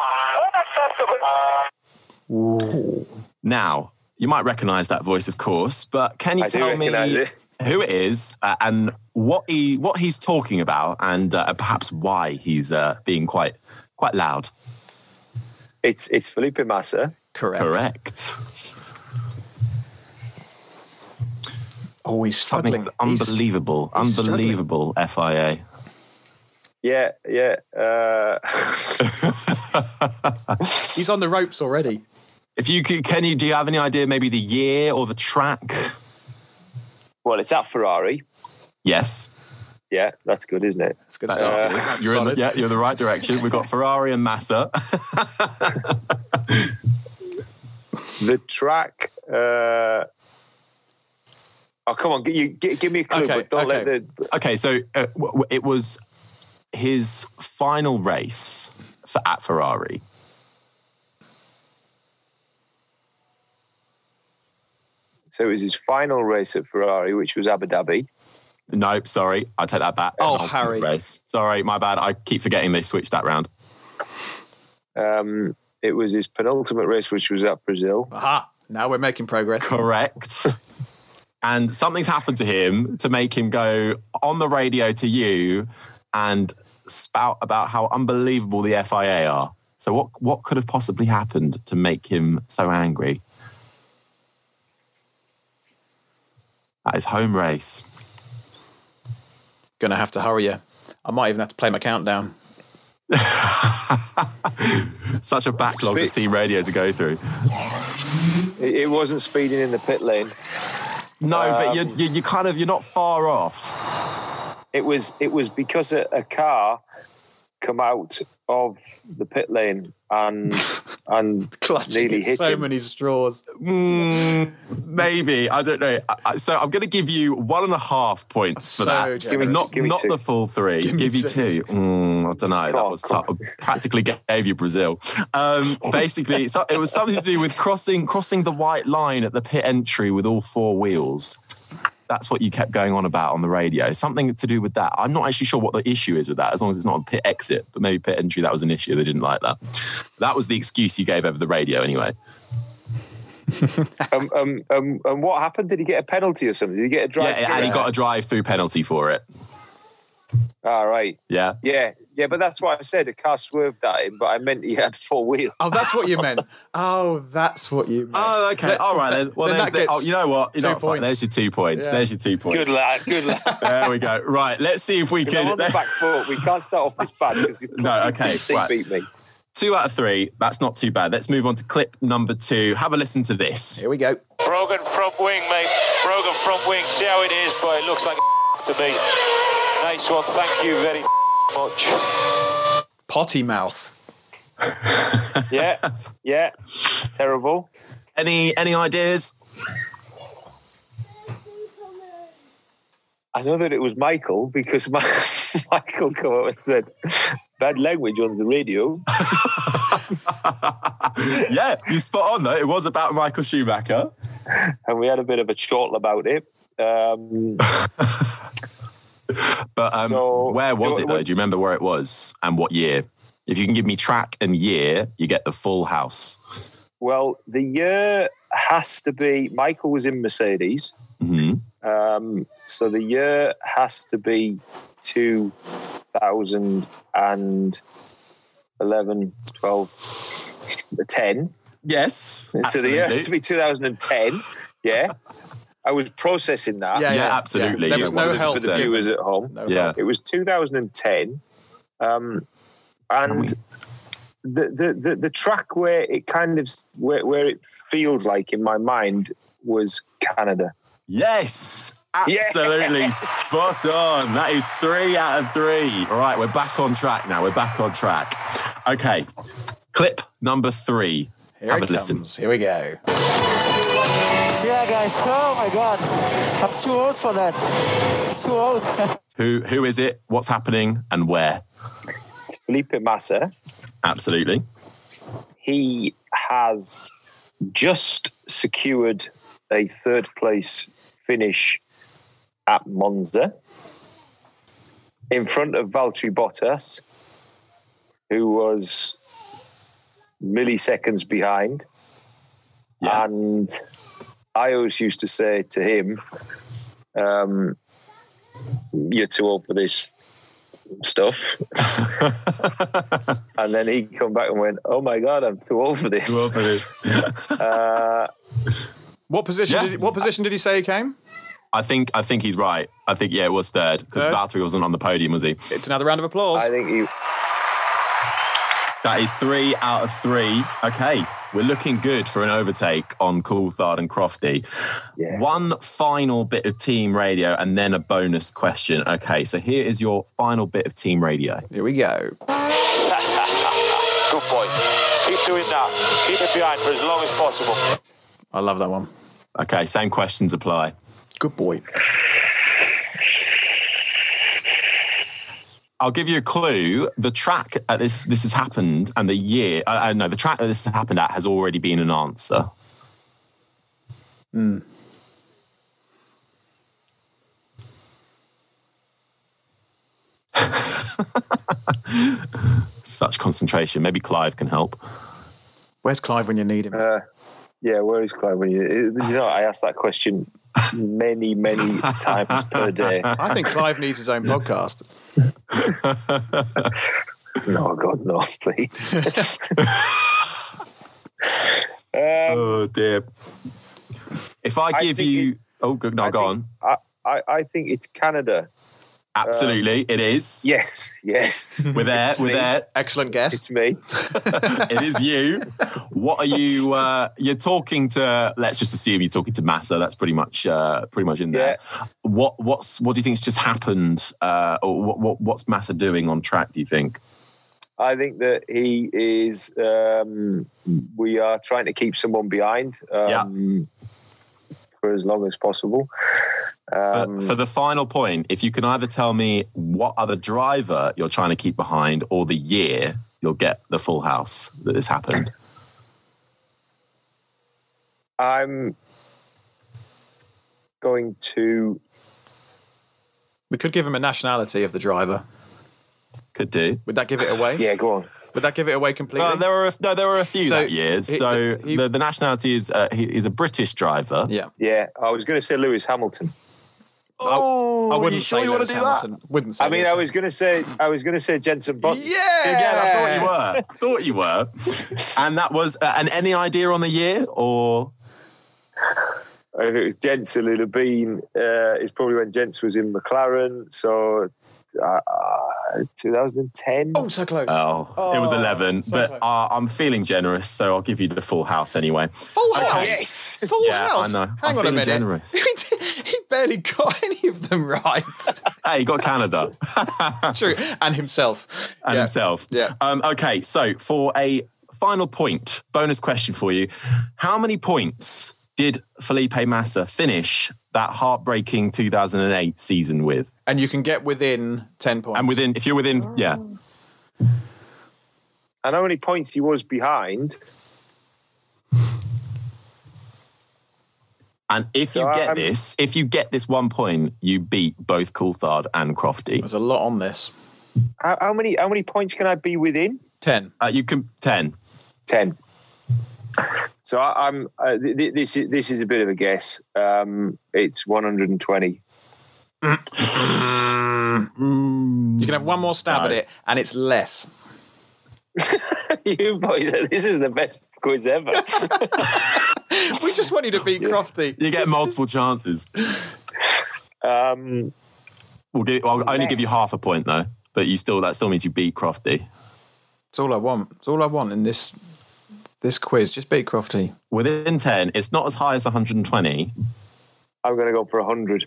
Unacceptable. Now, you might recognize that voice, of course, but can you I tell me it. who it is uh, and what he what he's talking about, and uh, perhaps why he's uh, being quite quite loud? It's it's Felipe Massa. Correct. Correct. Oh, he's struggling. unbelievable, he's unbelievable struggling. FIA. Yeah, yeah. Uh... he's on the ropes already. If you could, can you, do you have any idea maybe the year or the track? Well, it's at Ferrari. Yes. Yeah, that's good, isn't it? It's good stuff. Uh, you're in the, yeah, you're the right direction. We've got Ferrari and Massa. the track. Uh, oh, come on, you, give me a clue. Okay, okay. The... okay, so uh, it was his final race for, at Ferrari. So it was his final race at Ferrari, which was Abu Dhabi. Nope, sorry. I take that back. Oh, Harry. Race. Sorry, my bad. I keep forgetting they switched that round. Um, it was his penultimate race, which was at Brazil. Aha. Now we're making progress. Correct. and something's happened to him to make him go on the radio to you and spout about how unbelievable the FIA are. So what what could have possibly happened to make him so angry? That is home race. Gonna have to hurry you. I might even have to play my countdown. Such a backlog of team radio to go through. It wasn't speeding in the pit lane. No, um, but you're, you're, you're, kind of you're not far off. It was it was because a, a car come out of the pit lane and and Clutching nearly hit so him. many straws. Mm, maybe I don't know. I- I- So I'm going to give you one and a half points for So that. generous. not Give me not two. the full three. Give Give, you two. two. Mm, I don't know. That was tough. practically gave you Brazil. Um, basically, so it was something to do with crossing crossing the white line at the pit entry with all four wheels. That's what you kept going on about on the radio. Something to do with that. I'm not actually sure what the issue is with that, as long as it's not a pit exit, but maybe pit entry, that was an issue. They didn't like that. That was the excuse you gave over the radio, anyway. um, um, um, and what happened? Did he get a penalty or something? Did he get a drive? Yeah, and he got a drive through penalty for it. All right. Yeah. Yeah, yeah, but that's why I said a car swerved at him, but I meant he had four wheels. Oh, that's what you meant. Oh, that's what you meant. Oh, okay. Then- All right then. Well, then there's that the, gets oh, you know what? You two know what? There's your two points. Yeah. There's your two points. Good lad, good lad. There we go. Right. Let's see if we I'm can. on the back foot. We can't start off this bad because No, okay, They right. beat me. Two out of three. That's not too bad. Let's move on to clip number two. Have a listen to this. Here we go. Brogan front wing, mate. Brogan front wing. See how it is, but it looks like to me. Nice one. Thank you very much. Potty mouth. Yeah, yeah. Terrible. Any any ideas? I know that it was Michael because my, Michael came up and said bad language on the radio. yeah, you spot on though. It was about Michael Schumacher. and we had a bit of a chortle about it. Um, But um, So- where was it though? Do you remember where it was and what year? If you can give me track and year, you get the full house. well, the year has to be Michael was in Mercedes, hmm um, so the year has to be 2011, 12, 10. Yes. So the year has to be 2010. Yeah. I was processing that. Yeah, Yeah, yeah, absolutely. There was one no help. For the percent. viewers at home. No Yeah. help. It was 2010. Um, and the, the, the, the track where it kind of, where, where it feels like in my mind was Canada. Yes. Yeah. Absolutely spot on. That is three out of three. All right, we're back on track now. We're back on track. Okay. Clip number three. Here Have it a listen. Here we go. Yeah, guys. Oh my God, I'm too old for that. Too old. Who who is it? What's happening and where? Felipe Massa, Absolutely. he has just secured a third place finish at Monza in front of Valtteri Bottas, who was milliseconds behind. Yeah. And I always used to say to him, um, You're too old for this stuff. and then he come back and went, Oh my God, I'm too old for this. Well for this. Uh, What position? Yeah. Did he, what position did he say he came? I think I think he's right. I think yeah, it was third because Third? Valtteri wasn't on the podium, was he? It's another round of applause. I think he, That is three out of three. Okay, we're looking good for an overtake on Coulthard and Crofty. Yeah. One final bit of team radio and then a bonus question. Okay, so here is your final bit of team radio. Here we go. Good boy. Keep doing that. Keep it behind for as long as possible. I love that one. Okay, same questions apply. Good boy. I'll give you a clue. The track at this this has happened, and the year. Uh, uh, no, the track that this has happened at has already been an answer. Such concentration. Maybe Clive can help. Where's Clive when you need him? uh, yeah, where is Clive? When you, you know, I asked that question many, many times per day. I think Clive needs his own podcast. No, God, no, please. um, Oh dear. If I I give think you, it- oh, good. No, I go think- on. I, I, I think it's Canada. Absolutely, it is. Yes, yes. We're there. It's We're me. there. Excellent guest. It's me. it is you. What are you? Uh, you're talking to. Let's just assume you're talking to Massa. That's pretty much, uh, pretty much in there. What, what's, what do you think's just happened? Uh, or what, what, what's Massa doing on track? Do you think? I think that he is. Um, we are trying to keep someone behind um, for as long as possible. Um, for, for the final point, if you can either tell me what other driver you're trying to keep behind or the year, you'll get the full house that this happened. I'm going to. We could give him a nationality of the driver. Could do. Would that give it away? Yeah, go on. Would that give it away completely? Uh, there were a, no, there were a few So, that year. he- So he- the, the nationality is uh, he, he's a British driver. yeah. Yeah, I was going to say Lewis Hamilton. Oh, I wouldn't you sure say you want Lewis to do that? Wouldn't say I mean, Lewis I was going to say, I was going to say Jenson Button. Yeah. Again, I thought you were. I thought you were. And that was. Uh, and any idea on the year or? If it was Jenson, it'd have been. Uh, it's probably when Jensen was in McLaren. So, uh, uh, 2010. Oh, so close. Oh, it was Oh, 11. so but uh, I'm feeling generous, so I'll give you the full house anyway. Full Okay. house. Yes. Full Yeah, I know. Hang I'm on a feeling minute. generous. he barely got any of them right. Hey, you got Canada True. And himself. and Yeah. himself. Yeah. Um, okay, so for a final point, bonus question for you: How many points did Felipe Massa finish that heartbreaking 2008 season with? And you can get within 10 points. And within, if you're within, yeah, And how many points he was behind? and if So you get I'm- this, if you get this one point, you beat both Coulthard and Crofty. There's a lot on this. How, how many? How many points can I be within? 10. Uh, you can ten. Ten. So I, I'm. Uh, th- th- this is this is a bit of a guess. Um, it's 120. Mm, You can have one more stab No. at it, and it's less. you boys, this is the best quiz ever. We just want you to beat Crofty. you get multiple chances. um, We'll give, I'll only give you half a point though, but you still that still means you beat Crofty. It's all I want. It's all I want in this this quiz. Just beat Crofty. Within ten, it's not as high as 120. I'm going to go for 100.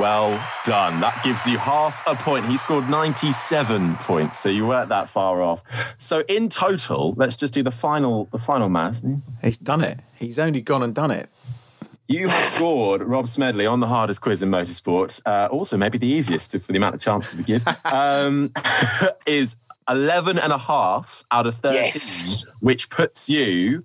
Well done. That gives you half a point. He scored 97 points, so you weren't that far off. So in total, let's just do the final the final math. He's done it. He's only gone and done it. You have scored Rob Smedley on the hardest quiz in motorsport. Uh, also, maybe the easiest for the amount of chances we give. Um, is 11 and a half out of 13, Yes. which puts you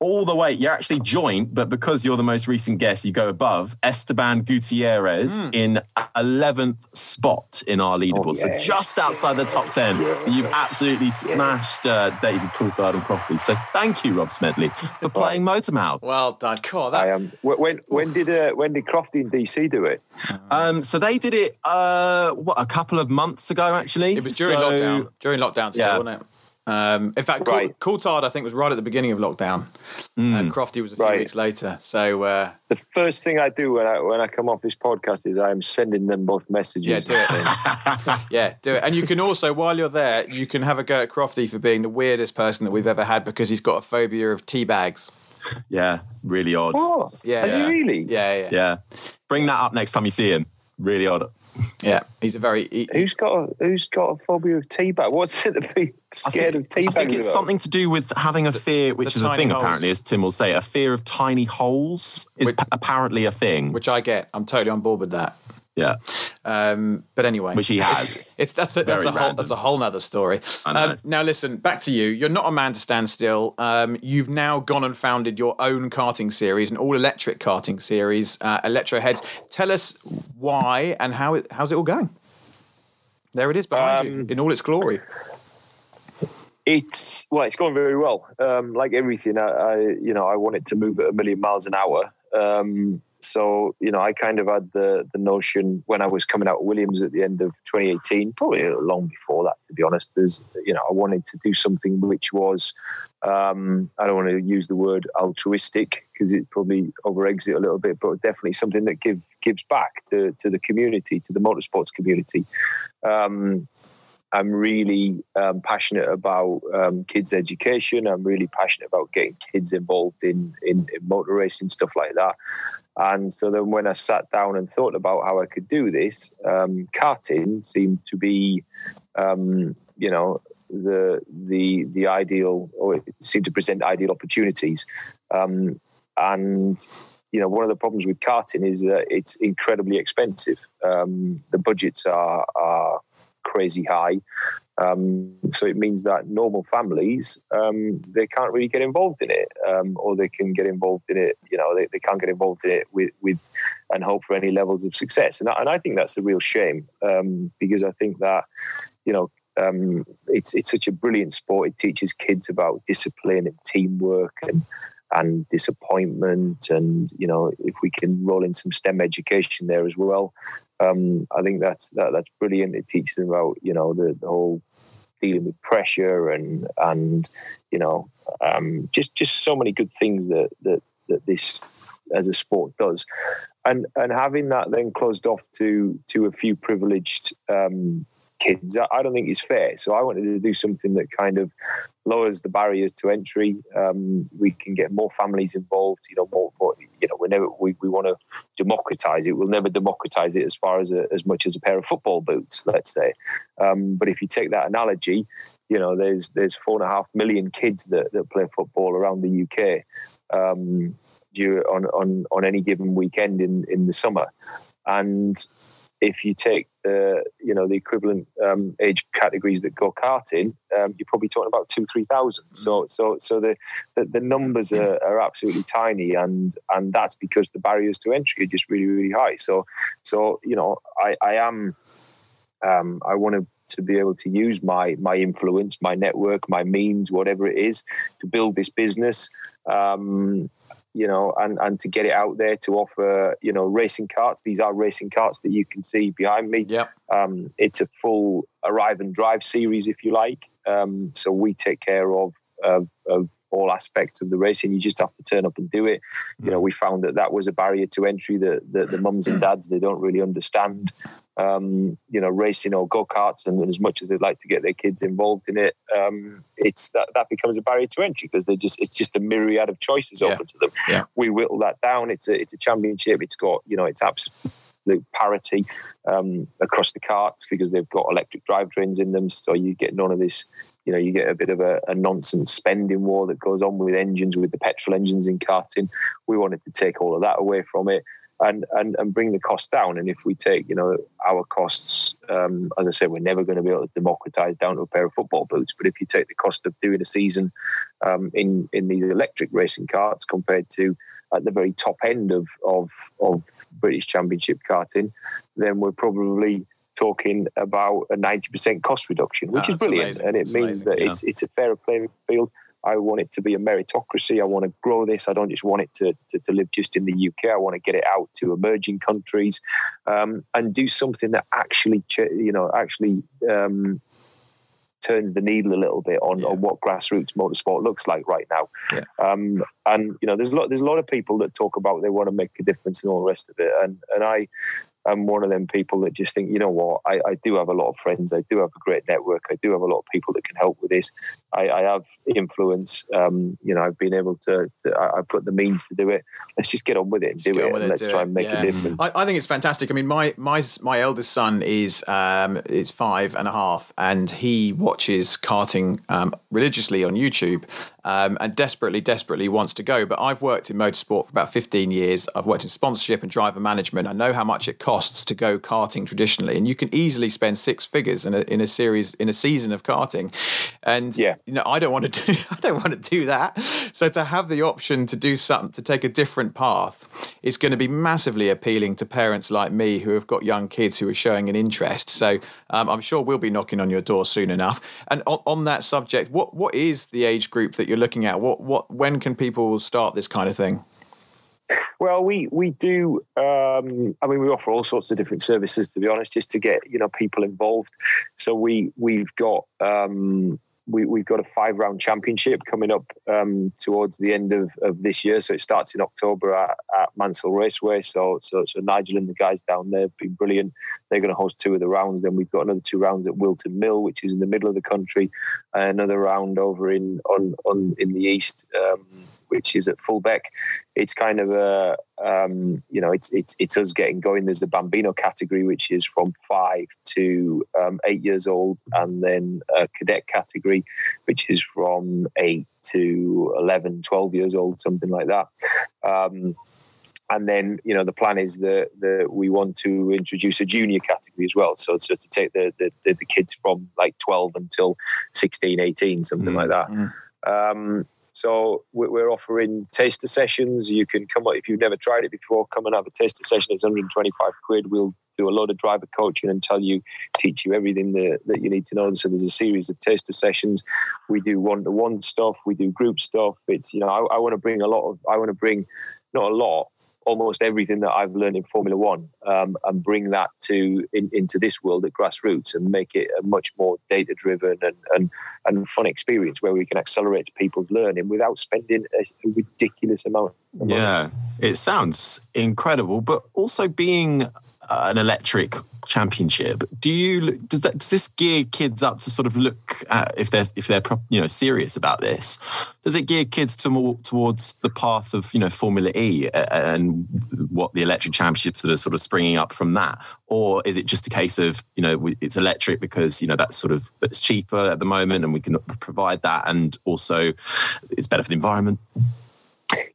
all the way. You're actually joint, but because you're the most recent guest, you go above Esteban Gutierrez in 11th spot in our leaderboard. yes. So just outside the top 10. You've absolutely smashed uh, David Coulthard and Crofty. So thank you, Rob Smedley, for playing Motormouth. Well done. God, I that, am. When when, when did uh, when did Crofty and DC do it? Um, so they did it uh, what a couple of months ago, actually. it was during So- lockdown. During lockdown, still, Yeah. wasn't it? Um, in fact, Right. Coulthard, I think, was right at the beginning of lockdown, and Crofty was a few Right. weeks later. So uh, The first thing I do when I when I come off this podcast is I am sending them both messages. yeah, do it. yeah, do it. And you can also, while you're there, you can have a go at Crofty for being the weirdest person that we've ever had because he's got a phobia of tea bags. Yeah, really odd. Oh, Yeah, has yeah. he really? Yeah, yeah, yeah. Yeah, bring that up next time you see him. Really odd. Yeah, he's a very. He, Who's got a, who's got a phobia of teabag? What's it to be scared think, of teabags? I think it's about? something to do with having a fear, which the is a thing holes. apparently, as Tim will say, a fear of tiny holes is Which- pa- apparently a thing. which I get. I'm totally on board with that. Yeah, Um, but anyway, which he has. It's, it's that's a, that's a whole random. that's a whole nother story. Um, now listen, back to you. You're not a man to stand still. Um, you've now gone and founded your own karting series, an all electric karting series, uh, Electroheads. Tell us why and how it how's it all going? There it is behind you Um, in all its glory. It's well, it's going very well. Um, like everything, I, I you know I want it to move at a million miles an hour. Um, so you know, I kind of had the the notion when I was coming out of Williams at the end of 2018, probably long before that, to be honest. There's you know I wanted to do something which was um, I don't want to use the word altruistic because it probably over eggs a little bit, but definitely something that give gives back to to the community, to the motorsports community. Um, I'm really um, passionate about um, kids' education. I'm really passionate about getting kids involved in, in, in motor racing, stuff like that. And so then when I sat down and thought about how I could do this, um, karting seemed to be um, you know, the the the ideal or it seemed to present ideal opportunities. Um, and you know, one of the problems with karting is that it's incredibly expensive. Um, the budgets are are crazy high. Um, so it means that normal families um, they can't really get involved in it, um, or they can get involved in it. You know, they, they can't get involved in it with with and hope for any levels of success. And, and I think that's a real shame um, because I think that you know um, it's it's such a brilliant sport. It teaches kids about discipline and teamwork and and disappointment. And you know, if we can roll in some STEM education there as well, um, I think that's that, that's brilliant. It teaches them about you know the, the whole dealing with pressure and and you know um, just just so many good things that that that this as a sport does and and having that then closed off to to a few privileged um, kids, I, don't think it's fair. So I wanted to do something that kind of lowers the barriers to entry. Um, we can get more families involved. You know, more, more you know, we never we, we want to democratize it. We'll never democratize it as far as a, as much as a pair of football boots, let's say. Um, but if you take that analogy, you know, there's there's four and a half million kids that, that play football around the UK. Um, on, on on any given weekend in in the summer, and if you take the you know the equivalent um, age categories that go karting, um, you're probably talking about two three thousand. Mm. So so so the the, the numbers are, are, absolutely tiny, and and that's because the barriers to entry are just really really high. So so you know I I am um, I want to to be able to use my my influence, my network, my means, whatever it is, to build this business. Um, you know, and, and to get it out there to offer, you know, racing carts. These are racing carts that you can see behind me. Yeah. Um, it's a full arrive and drive series, if you like. Um, so we take care of, of, of all aspects of the racing. You just have to turn up and do it. You know, mm. we found that that was a barrier to entry that, that the mums and dads they don't really understand um, you know, racing or go karts, and as much as they'd like to get their kids involved in it, um, it's that that becomes a barrier to entry because they just it's just a myriad of choices yeah. open to them. Yeah. We whittle that down. It's a it's a championship. It's got you know it's absolute parity um, across the carts because they've got electric drivetrains in them, so you get none of this. You know, you get a bit of a, a nonsense spending war that goes on with engines, with the petrol engines in karting. We wanted to take all of that away from it and, and, and bring the cost down. And if we take, you know, our costs, um, as I said, we're never going to be able to democratize down to a pair of football boots. But if you take the cost of doing a season um, in in these electric racing carts compared to at the very top end of of, of British Championship karting, then we're probably talking about a 90% cost reduction, which oh, is brilliant. Amazing. And it means amazing. that yeah. it's it's a fairer playing field I want it to be a meritocracy. I want to grow this. I don't just want it to, to, to live just in the UK. I want to get it out to emerging countries um, and do something that actually, you know, actually um, turns the needle a little bit on, yeah. on what grassroots motorsport looks like right now. Yeah. Um, and you know, there's a lot there's a lot of people that talk about they want to make a difference and all the rest of it. And and I I'm one of them people that just think, you know what, I, I, do have a lot of friends. I do have a great network. I do have a lot of people that can help with this. I, I have influence. Um, you know, I've been able to, to I, have put the means to do it. Let's just get on with it and do it. And it, let's try it. and make yeah. a difference. I, I, think it's fantastic. I mean, my my my eldest son is um, is five and a half, and he watches karting um, religiously on YouTube, um, and desperately, desperately wants to go. But I've worked in motorsport for about 15 years. I've worked in sponsorship and driver management. I know how much it costs to go karting traditionally, and you can easily spend six figures in a in a series in a season of karting. And yeah, you know, I don't want to do I don't want to do that. So to have the option to do something to take a different path is going to be massively appealing to parents like me who have got young kids who are showing an interest. So um, I'm sure we'll be knocking on your door soon enough. And on, on that subject, what what is the age group that you're looking at? What what when can people start this kind of thing? Well, we we do. Um, I mean, we offer all sorts of different services. To be honest, just to get you know people involved. So we we've got um, we, we've got a five round championship coming up um, towards the end of, of this year. So it starts in October at, at Mansell Raceway. So, so so Nigel and the guys down there have been brilliant. They're going to host two of the rounds. Then we've got another two rounds at Whilton Mill, which is in the middle of the country, another round over in on on in the east. Which is at Fulbeck. It's kind of a um, you know it's it's it's us getting going. There's the Bambino category, which is from five to um, eight years old, and then a cadet category, which is from eight to 11, 12 years old, something like that. Um, and then you know the plan is that, that we want to introduce a junior category as well so, so to take the, the, the kids from like 12 until 16 18 something mm. like that mm. um, so we're offering taster sessions. You can come up if you've never tried it before come and have a taster session. It's 125 quid. We'll do a lot of driver coaching and tell you teach you everything that, that you need to know. And so there's a series of taster sessions. We do one-to-one stuff. We do group stuff. It's you know i, I want to bring a lot of i want to bring not a lot almost everything that I've learned in Formula One um, and bring that to in, into this world at grassroots and make it a much more data driven and, and and fun experience where we can accelerate people's learning without spending a, a ridiculous amount. Yeah, it sounds incredible, but also being uh, an electric championship. Do you does that does this gear kids up to sort of look at if they're if they're you know serious about this? Does it gear kids to more towards the path of you know formula e and what the electric championships that are sort of springing up from that? Or is it just a case of you know it's electric because you know that's sort of it's cheaper at the moment and we can provide that and also it's better for the environment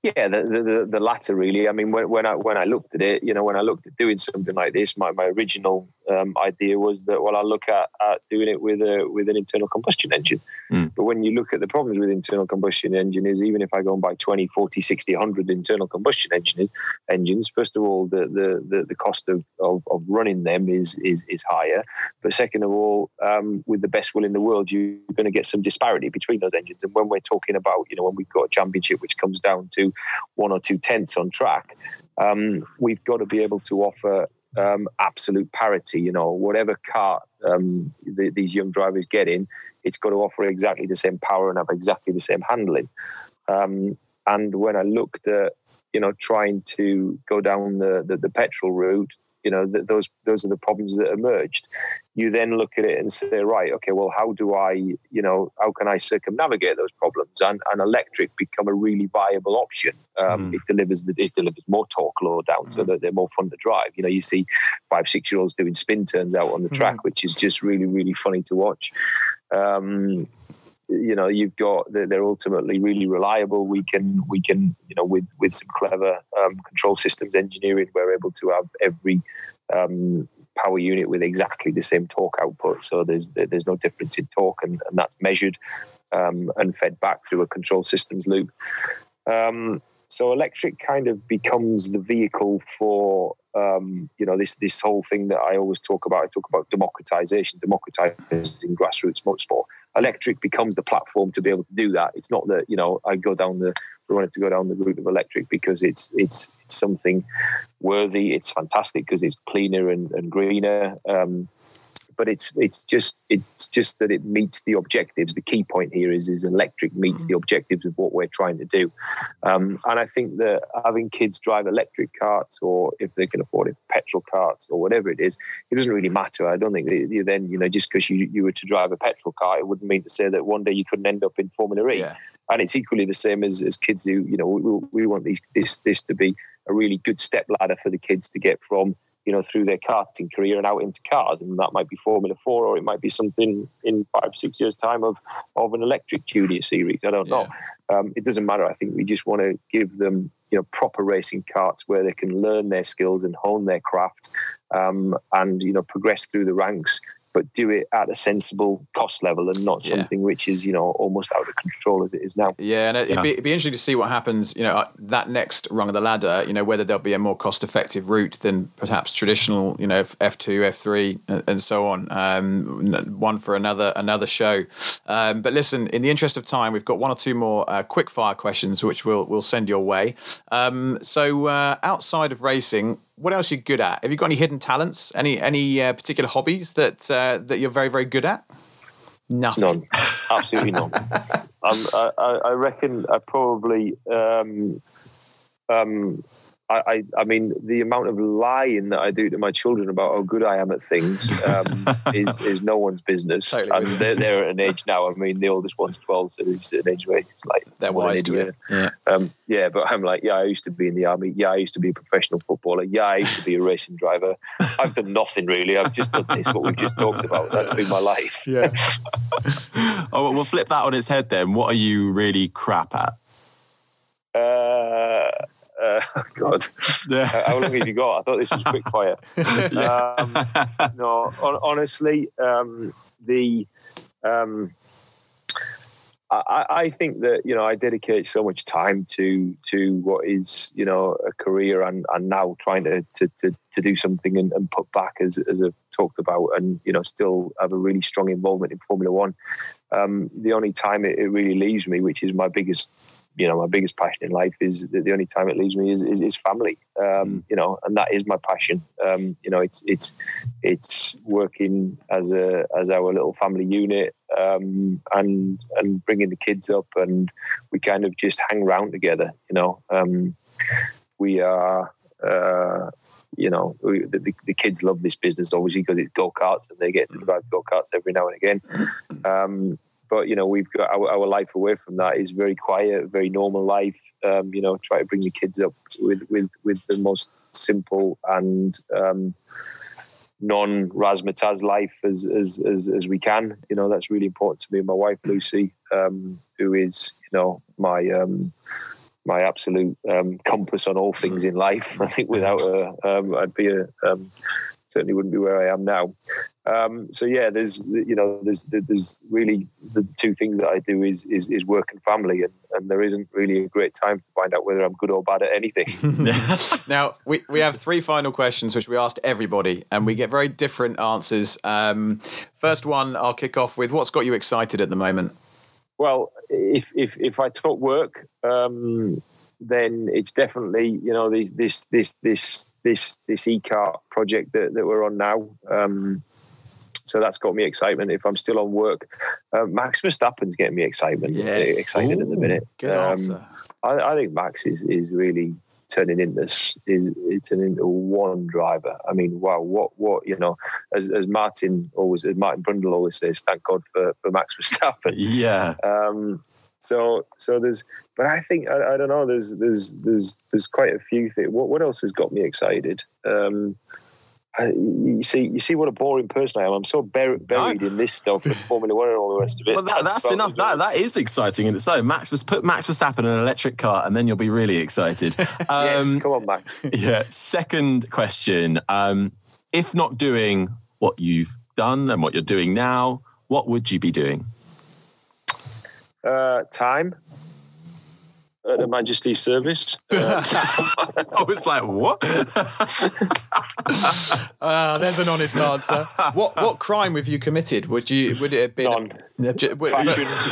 yeah, the, the, the latter really. I mean, when, when I when I looked at it, you know, when I looked at doing something like this, my, my original um, idea was that well, I look at, at doing it with a with an internal combustion engine. Mm. But when you look at the problems with internal combustion engines, even if I go and buy 20, 40, 60, 100 internal combustion engines, engines first of all, the the, the, the cost of, of, of, running them is, is is higher. But second of all, um, with the best will in the world, you're going to get some disparity between those engines. And when we're talking about, you know, when we've got a championship which comes down down to one or two tenths on track, um, we've got to be able to offer um, absolute parity. You know, whatever car um, the, these young drivers get in, it's got to offer exactly the same power and have exactly the same handling. Um, and when I looked at, you know, trying to go down the, the, the petrol route, you know, th- those those are the problems that emerged. You then look at it and say, right, okay, well, how do I, you know, how can I circumnavigate those problems? And, and electric become a really viable option. Um, mm. It delivers the, it delivers more torque low down, mm. so that they're more fun to drive. You know, you see five six year olds doing spin turns out on the track, mm. which is just really really funny to watch. Um, you know you've got they're ultimately really reliable. We can we can you know with with some clever um, control systems engineering we're able to have every um, power unit with exactly the same torque output. So there's there's no difference in torque and, and that's measured um, and fed back through a control systems loop. Um, so electric kind of becomes the vehicle for um, you know this this whole thing that I always talk about. I talk about democratization, democratizing grassroots motorsport. Electric becomes the platform to be able to do that. It's not that you know I go down the we wanted to go down the route of electric because it's it's it's something worthy. It's fantastic because it's cleaner and, and greener. Um, but it's it's just it's just that it meets the objectives. The key point here is is electric meets mm. the objectives of what we're trying to do, um, and I think that having kids drive electric carts or if they can afford it, petrol carts or whatever it is, it doesn't really matter. I don't think you then you know just because you you were to drive a petrol car, it wouldn't mean to say that one day you couldn't end up in Formula E. Yeah. And it's equally the same as, as kids who, you know, we, we want these, this this to be a really good step ladder for the kids to get from you know, through their karting career and out into cars. And that might be Formula Four, or it might be something in five, six years' time of of an electric junior series. I don't know. Yeah. Um, it doesn't matter. I think we just want to give them, you know, proper racing carts where they can learn their skills and hone their craft, um, and you know, progress through the ranks but do it at a sensible cost level and not yeah. something which is you know almost out of control as it is now. Yeah, and it'd, Be, it'd, Be, interesting to see what happens. You know, uh, that next rung of the ladder. You know, whether there'll be a more cost-effective route than perhaps traditional. You know, F two, F three, and so on. Um, one for another another show. Um, but listen, in the interest of time, we've got one or two more uh, quick fire questions which we'll we'll send your way. Um, so uh, outside of racing what else are you good at? Have you got any hidden talents? Any any uh, particular hobbies that uh, that you're very very good at? Nothing. None. Absolutely none. Um, I, I, reckon I probably um, um, I, I, I mean, the amount of lying that I do to my children about how good I am at things um, is, is no one's business. Totally and they're, they're at an age now. I mean, the oldest one's 12, so they're at an age where it's like, They're wise to it. Yeah. Um, yeah, but I'm like, yeah, I used to be in the army. Yeah, I used to be a professional footballer. Yeah, I used to be a racing driver. I've done nothing really. I've just done this, what we've just talked about. That's been my life. Yeah. Oh, we'll flip that on its head then. What are you really crap at? Uh, uh, God, Yeah. how long have you got? I thought this was quick fire. Um, no, on, honestly, um, the um, I, I think that you know I dedicate so much time to to what is you know a career and, and now trying to to, to, to do something and, and put back as as I've talked about and you know still have a really strong involvement in Formula One. Um, the only time it, it really leaves me, which is my biggest you know my biggest passion in life is the only time it leaves me is, is, is family. Um, you know and that is my passion. Um, you know it's it's it's working as a as our little family unit um, and and bringing the kids up and we kind of just hang around together you know. Um, we are uh, you know we, the, the kids love this business obviously because it's go-karts and they get to drive go-karts every now and again. Um, but you know we've got our, our life away from that is very quiet very normal life. Um, you know try to bring the kids up with with with the most simple and um, non razzmatazz life as, as as as we can. You know that's really important to me and my wife lucy um, who is you know my um, my absolute um, compass on all things in life. I think without her um, i'd be a um, certainly wouldn't be where I am now. Um, so yeah, there's you know there's there's really the two things that I do is is, is work and family, and, and there isn't really a great time to find out whether I'm good or bad at anything. Now, we, we have three final questions, which we asked everybody, and we get very different answers. Um, first one, I'll kick off with what's got you excited at the moment? well, if if if I talk work, um, then it's definitely you know this this this this this this e-kart project that, that we're on now. Um, so that's got me excitement. If I'm still on work, uh, Max Verstappen's getting me excitement. Yes. excited at the minute. Good Um. I, I think Max is is really turning into is it's turning into one driver. I mean, wow, what what you know, as as Martin always as Martin Brundle always says, thank God for for Max Verstappen. Yeah. Um, so so there's, but I think I, I don't know. There's there's there's there's quite a few things. What what else has got me excited? Um, I, you see, you see what a boring person I am. I'm so bur- buried in this stuff, and Formula One and all the rest of it. Well, that, that's about enough. That that is exciting in its own. Max was put Max Verstappen in an electric car, and then you'll be really excited. Yes, Um, come on, Max. yeah. Second question: um, If not doing what you've done and what you're doing now, what would you be doing? Uh, time at Her Majesty's service. Uh, I was like, what? Ah, there's an honest answer. What what crime have you committed? Would you would it have been None. Yeah, but,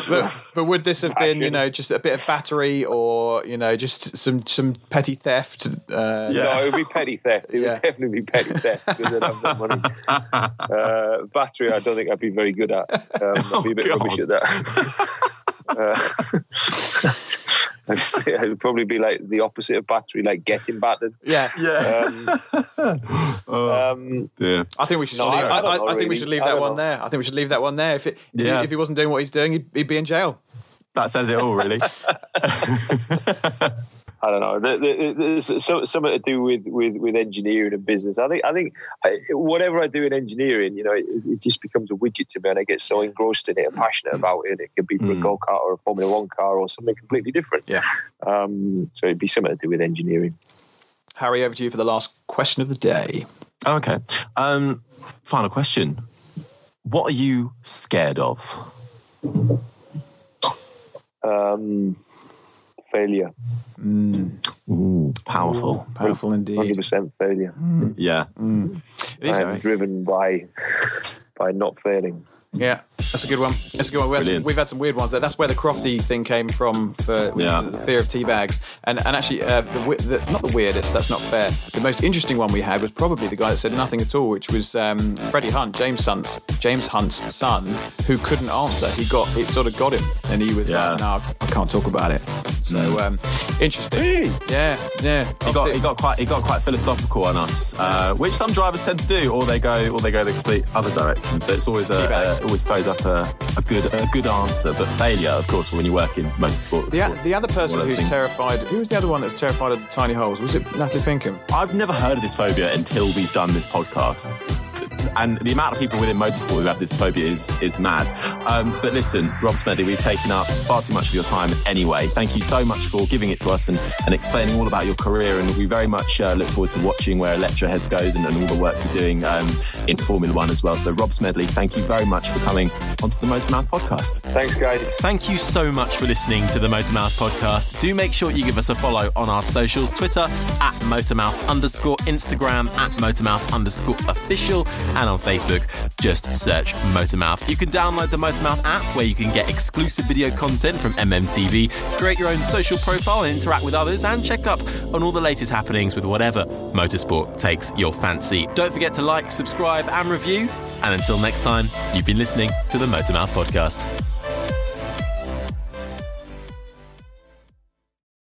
but, but would this have been you know just a bit of battery or you know just some some petty theft? Uh, Yeah. No, it would be petty theft. It Yeah. would definitely be petty theft because I'd have no money. Uh, battery, I don't think I'd be very good at. Um, I'd be a bit Oh, rubbish at that. it would probably be like the opposite of battery, like getting battered. yeah. yeah. Um, oh, um, dear. I think we should. No, leave, I- I, I I, know, I think we should leave that one know. there. I think we should leave that one there. If it, if, Yeah. he, if he wasn't doing what he's doing, he'd, he'd be in jail. That says it all, really. I don't know. There- there- There's so- something to do with, with, with engineering and business. I think I think I, whatever I do in engineering, you know, it, it just becomes a widget to me, and I get so engrossed in it and passionate about it. It could be for Mm. a go kart or a Formula One car or something completely different. Yeah. Um, so it'd be something to do with engineering. Harry, over to you for the last question of the day. Okay. Um, final question. What are you scared of? Um, failure, mm. Ooh, powerful. Powerful hundred indeed. percent failure. Mm. Yeah. Mm. It is, I'm driven by by not failing. Yeah, that's a good one. That's a good one. We've had, some, we've had some weird ones. That's where the Crofty thing came from for yeah. the fear of tea bags. And and actually, uh, the, the, not the weirdest. That's not fair. The most interesting one we had was probably the guy that said nothing at all, which was um, Freddie Hunt, James Hunt's James Hunt's son, who couldn't answer. He got it sort of got him, and he was yeah. like, "No, I can't talk about it." So um, interesting. Yeah, yeah. He got, he got quite he got quite philosophical on us, uh, which some drivers tend to do, or they go or they go the complete other direction. So it's always a, a always throws up a, a, good a good answer, but failure, of course, when you work in motorsport. The, the other person who's things. terrified, who was the other one that's terrified of the tiny holes? Was it Natalie Pinkham? I've never heard of this phobia until we've done this podcast and the amount of people within motorsport who have this phobia is is mad. Um, but listen, Rob Smedley, we've taken up far too much of your time anyway. Thank you so much for giving it to us and, and explaining all about your career. And we very much uh, look forward to watching where Electroheads goes and, and all the work you're doing um, in Formula One as well. So, Rob Smedley, thank you very much for coming onto the Motormouth podcast. Thanks, guys. Thank you so much for listening to the Motormouth podcast. Do make sure you give us a follow on our socials Twitter at Motormouth underscore Instagram at Motormouth underscore official and on Facebook, just search Motormouth. You can download the Motormouth app where you can get exclusive video content from MMTV, create your own social profile and interact with others, and check up on all the latest happenings with whatever motorsport takes your fancy. Don't forget to like, subscribe, and review. And until next time, you've been listening to the Motormouth Podcast.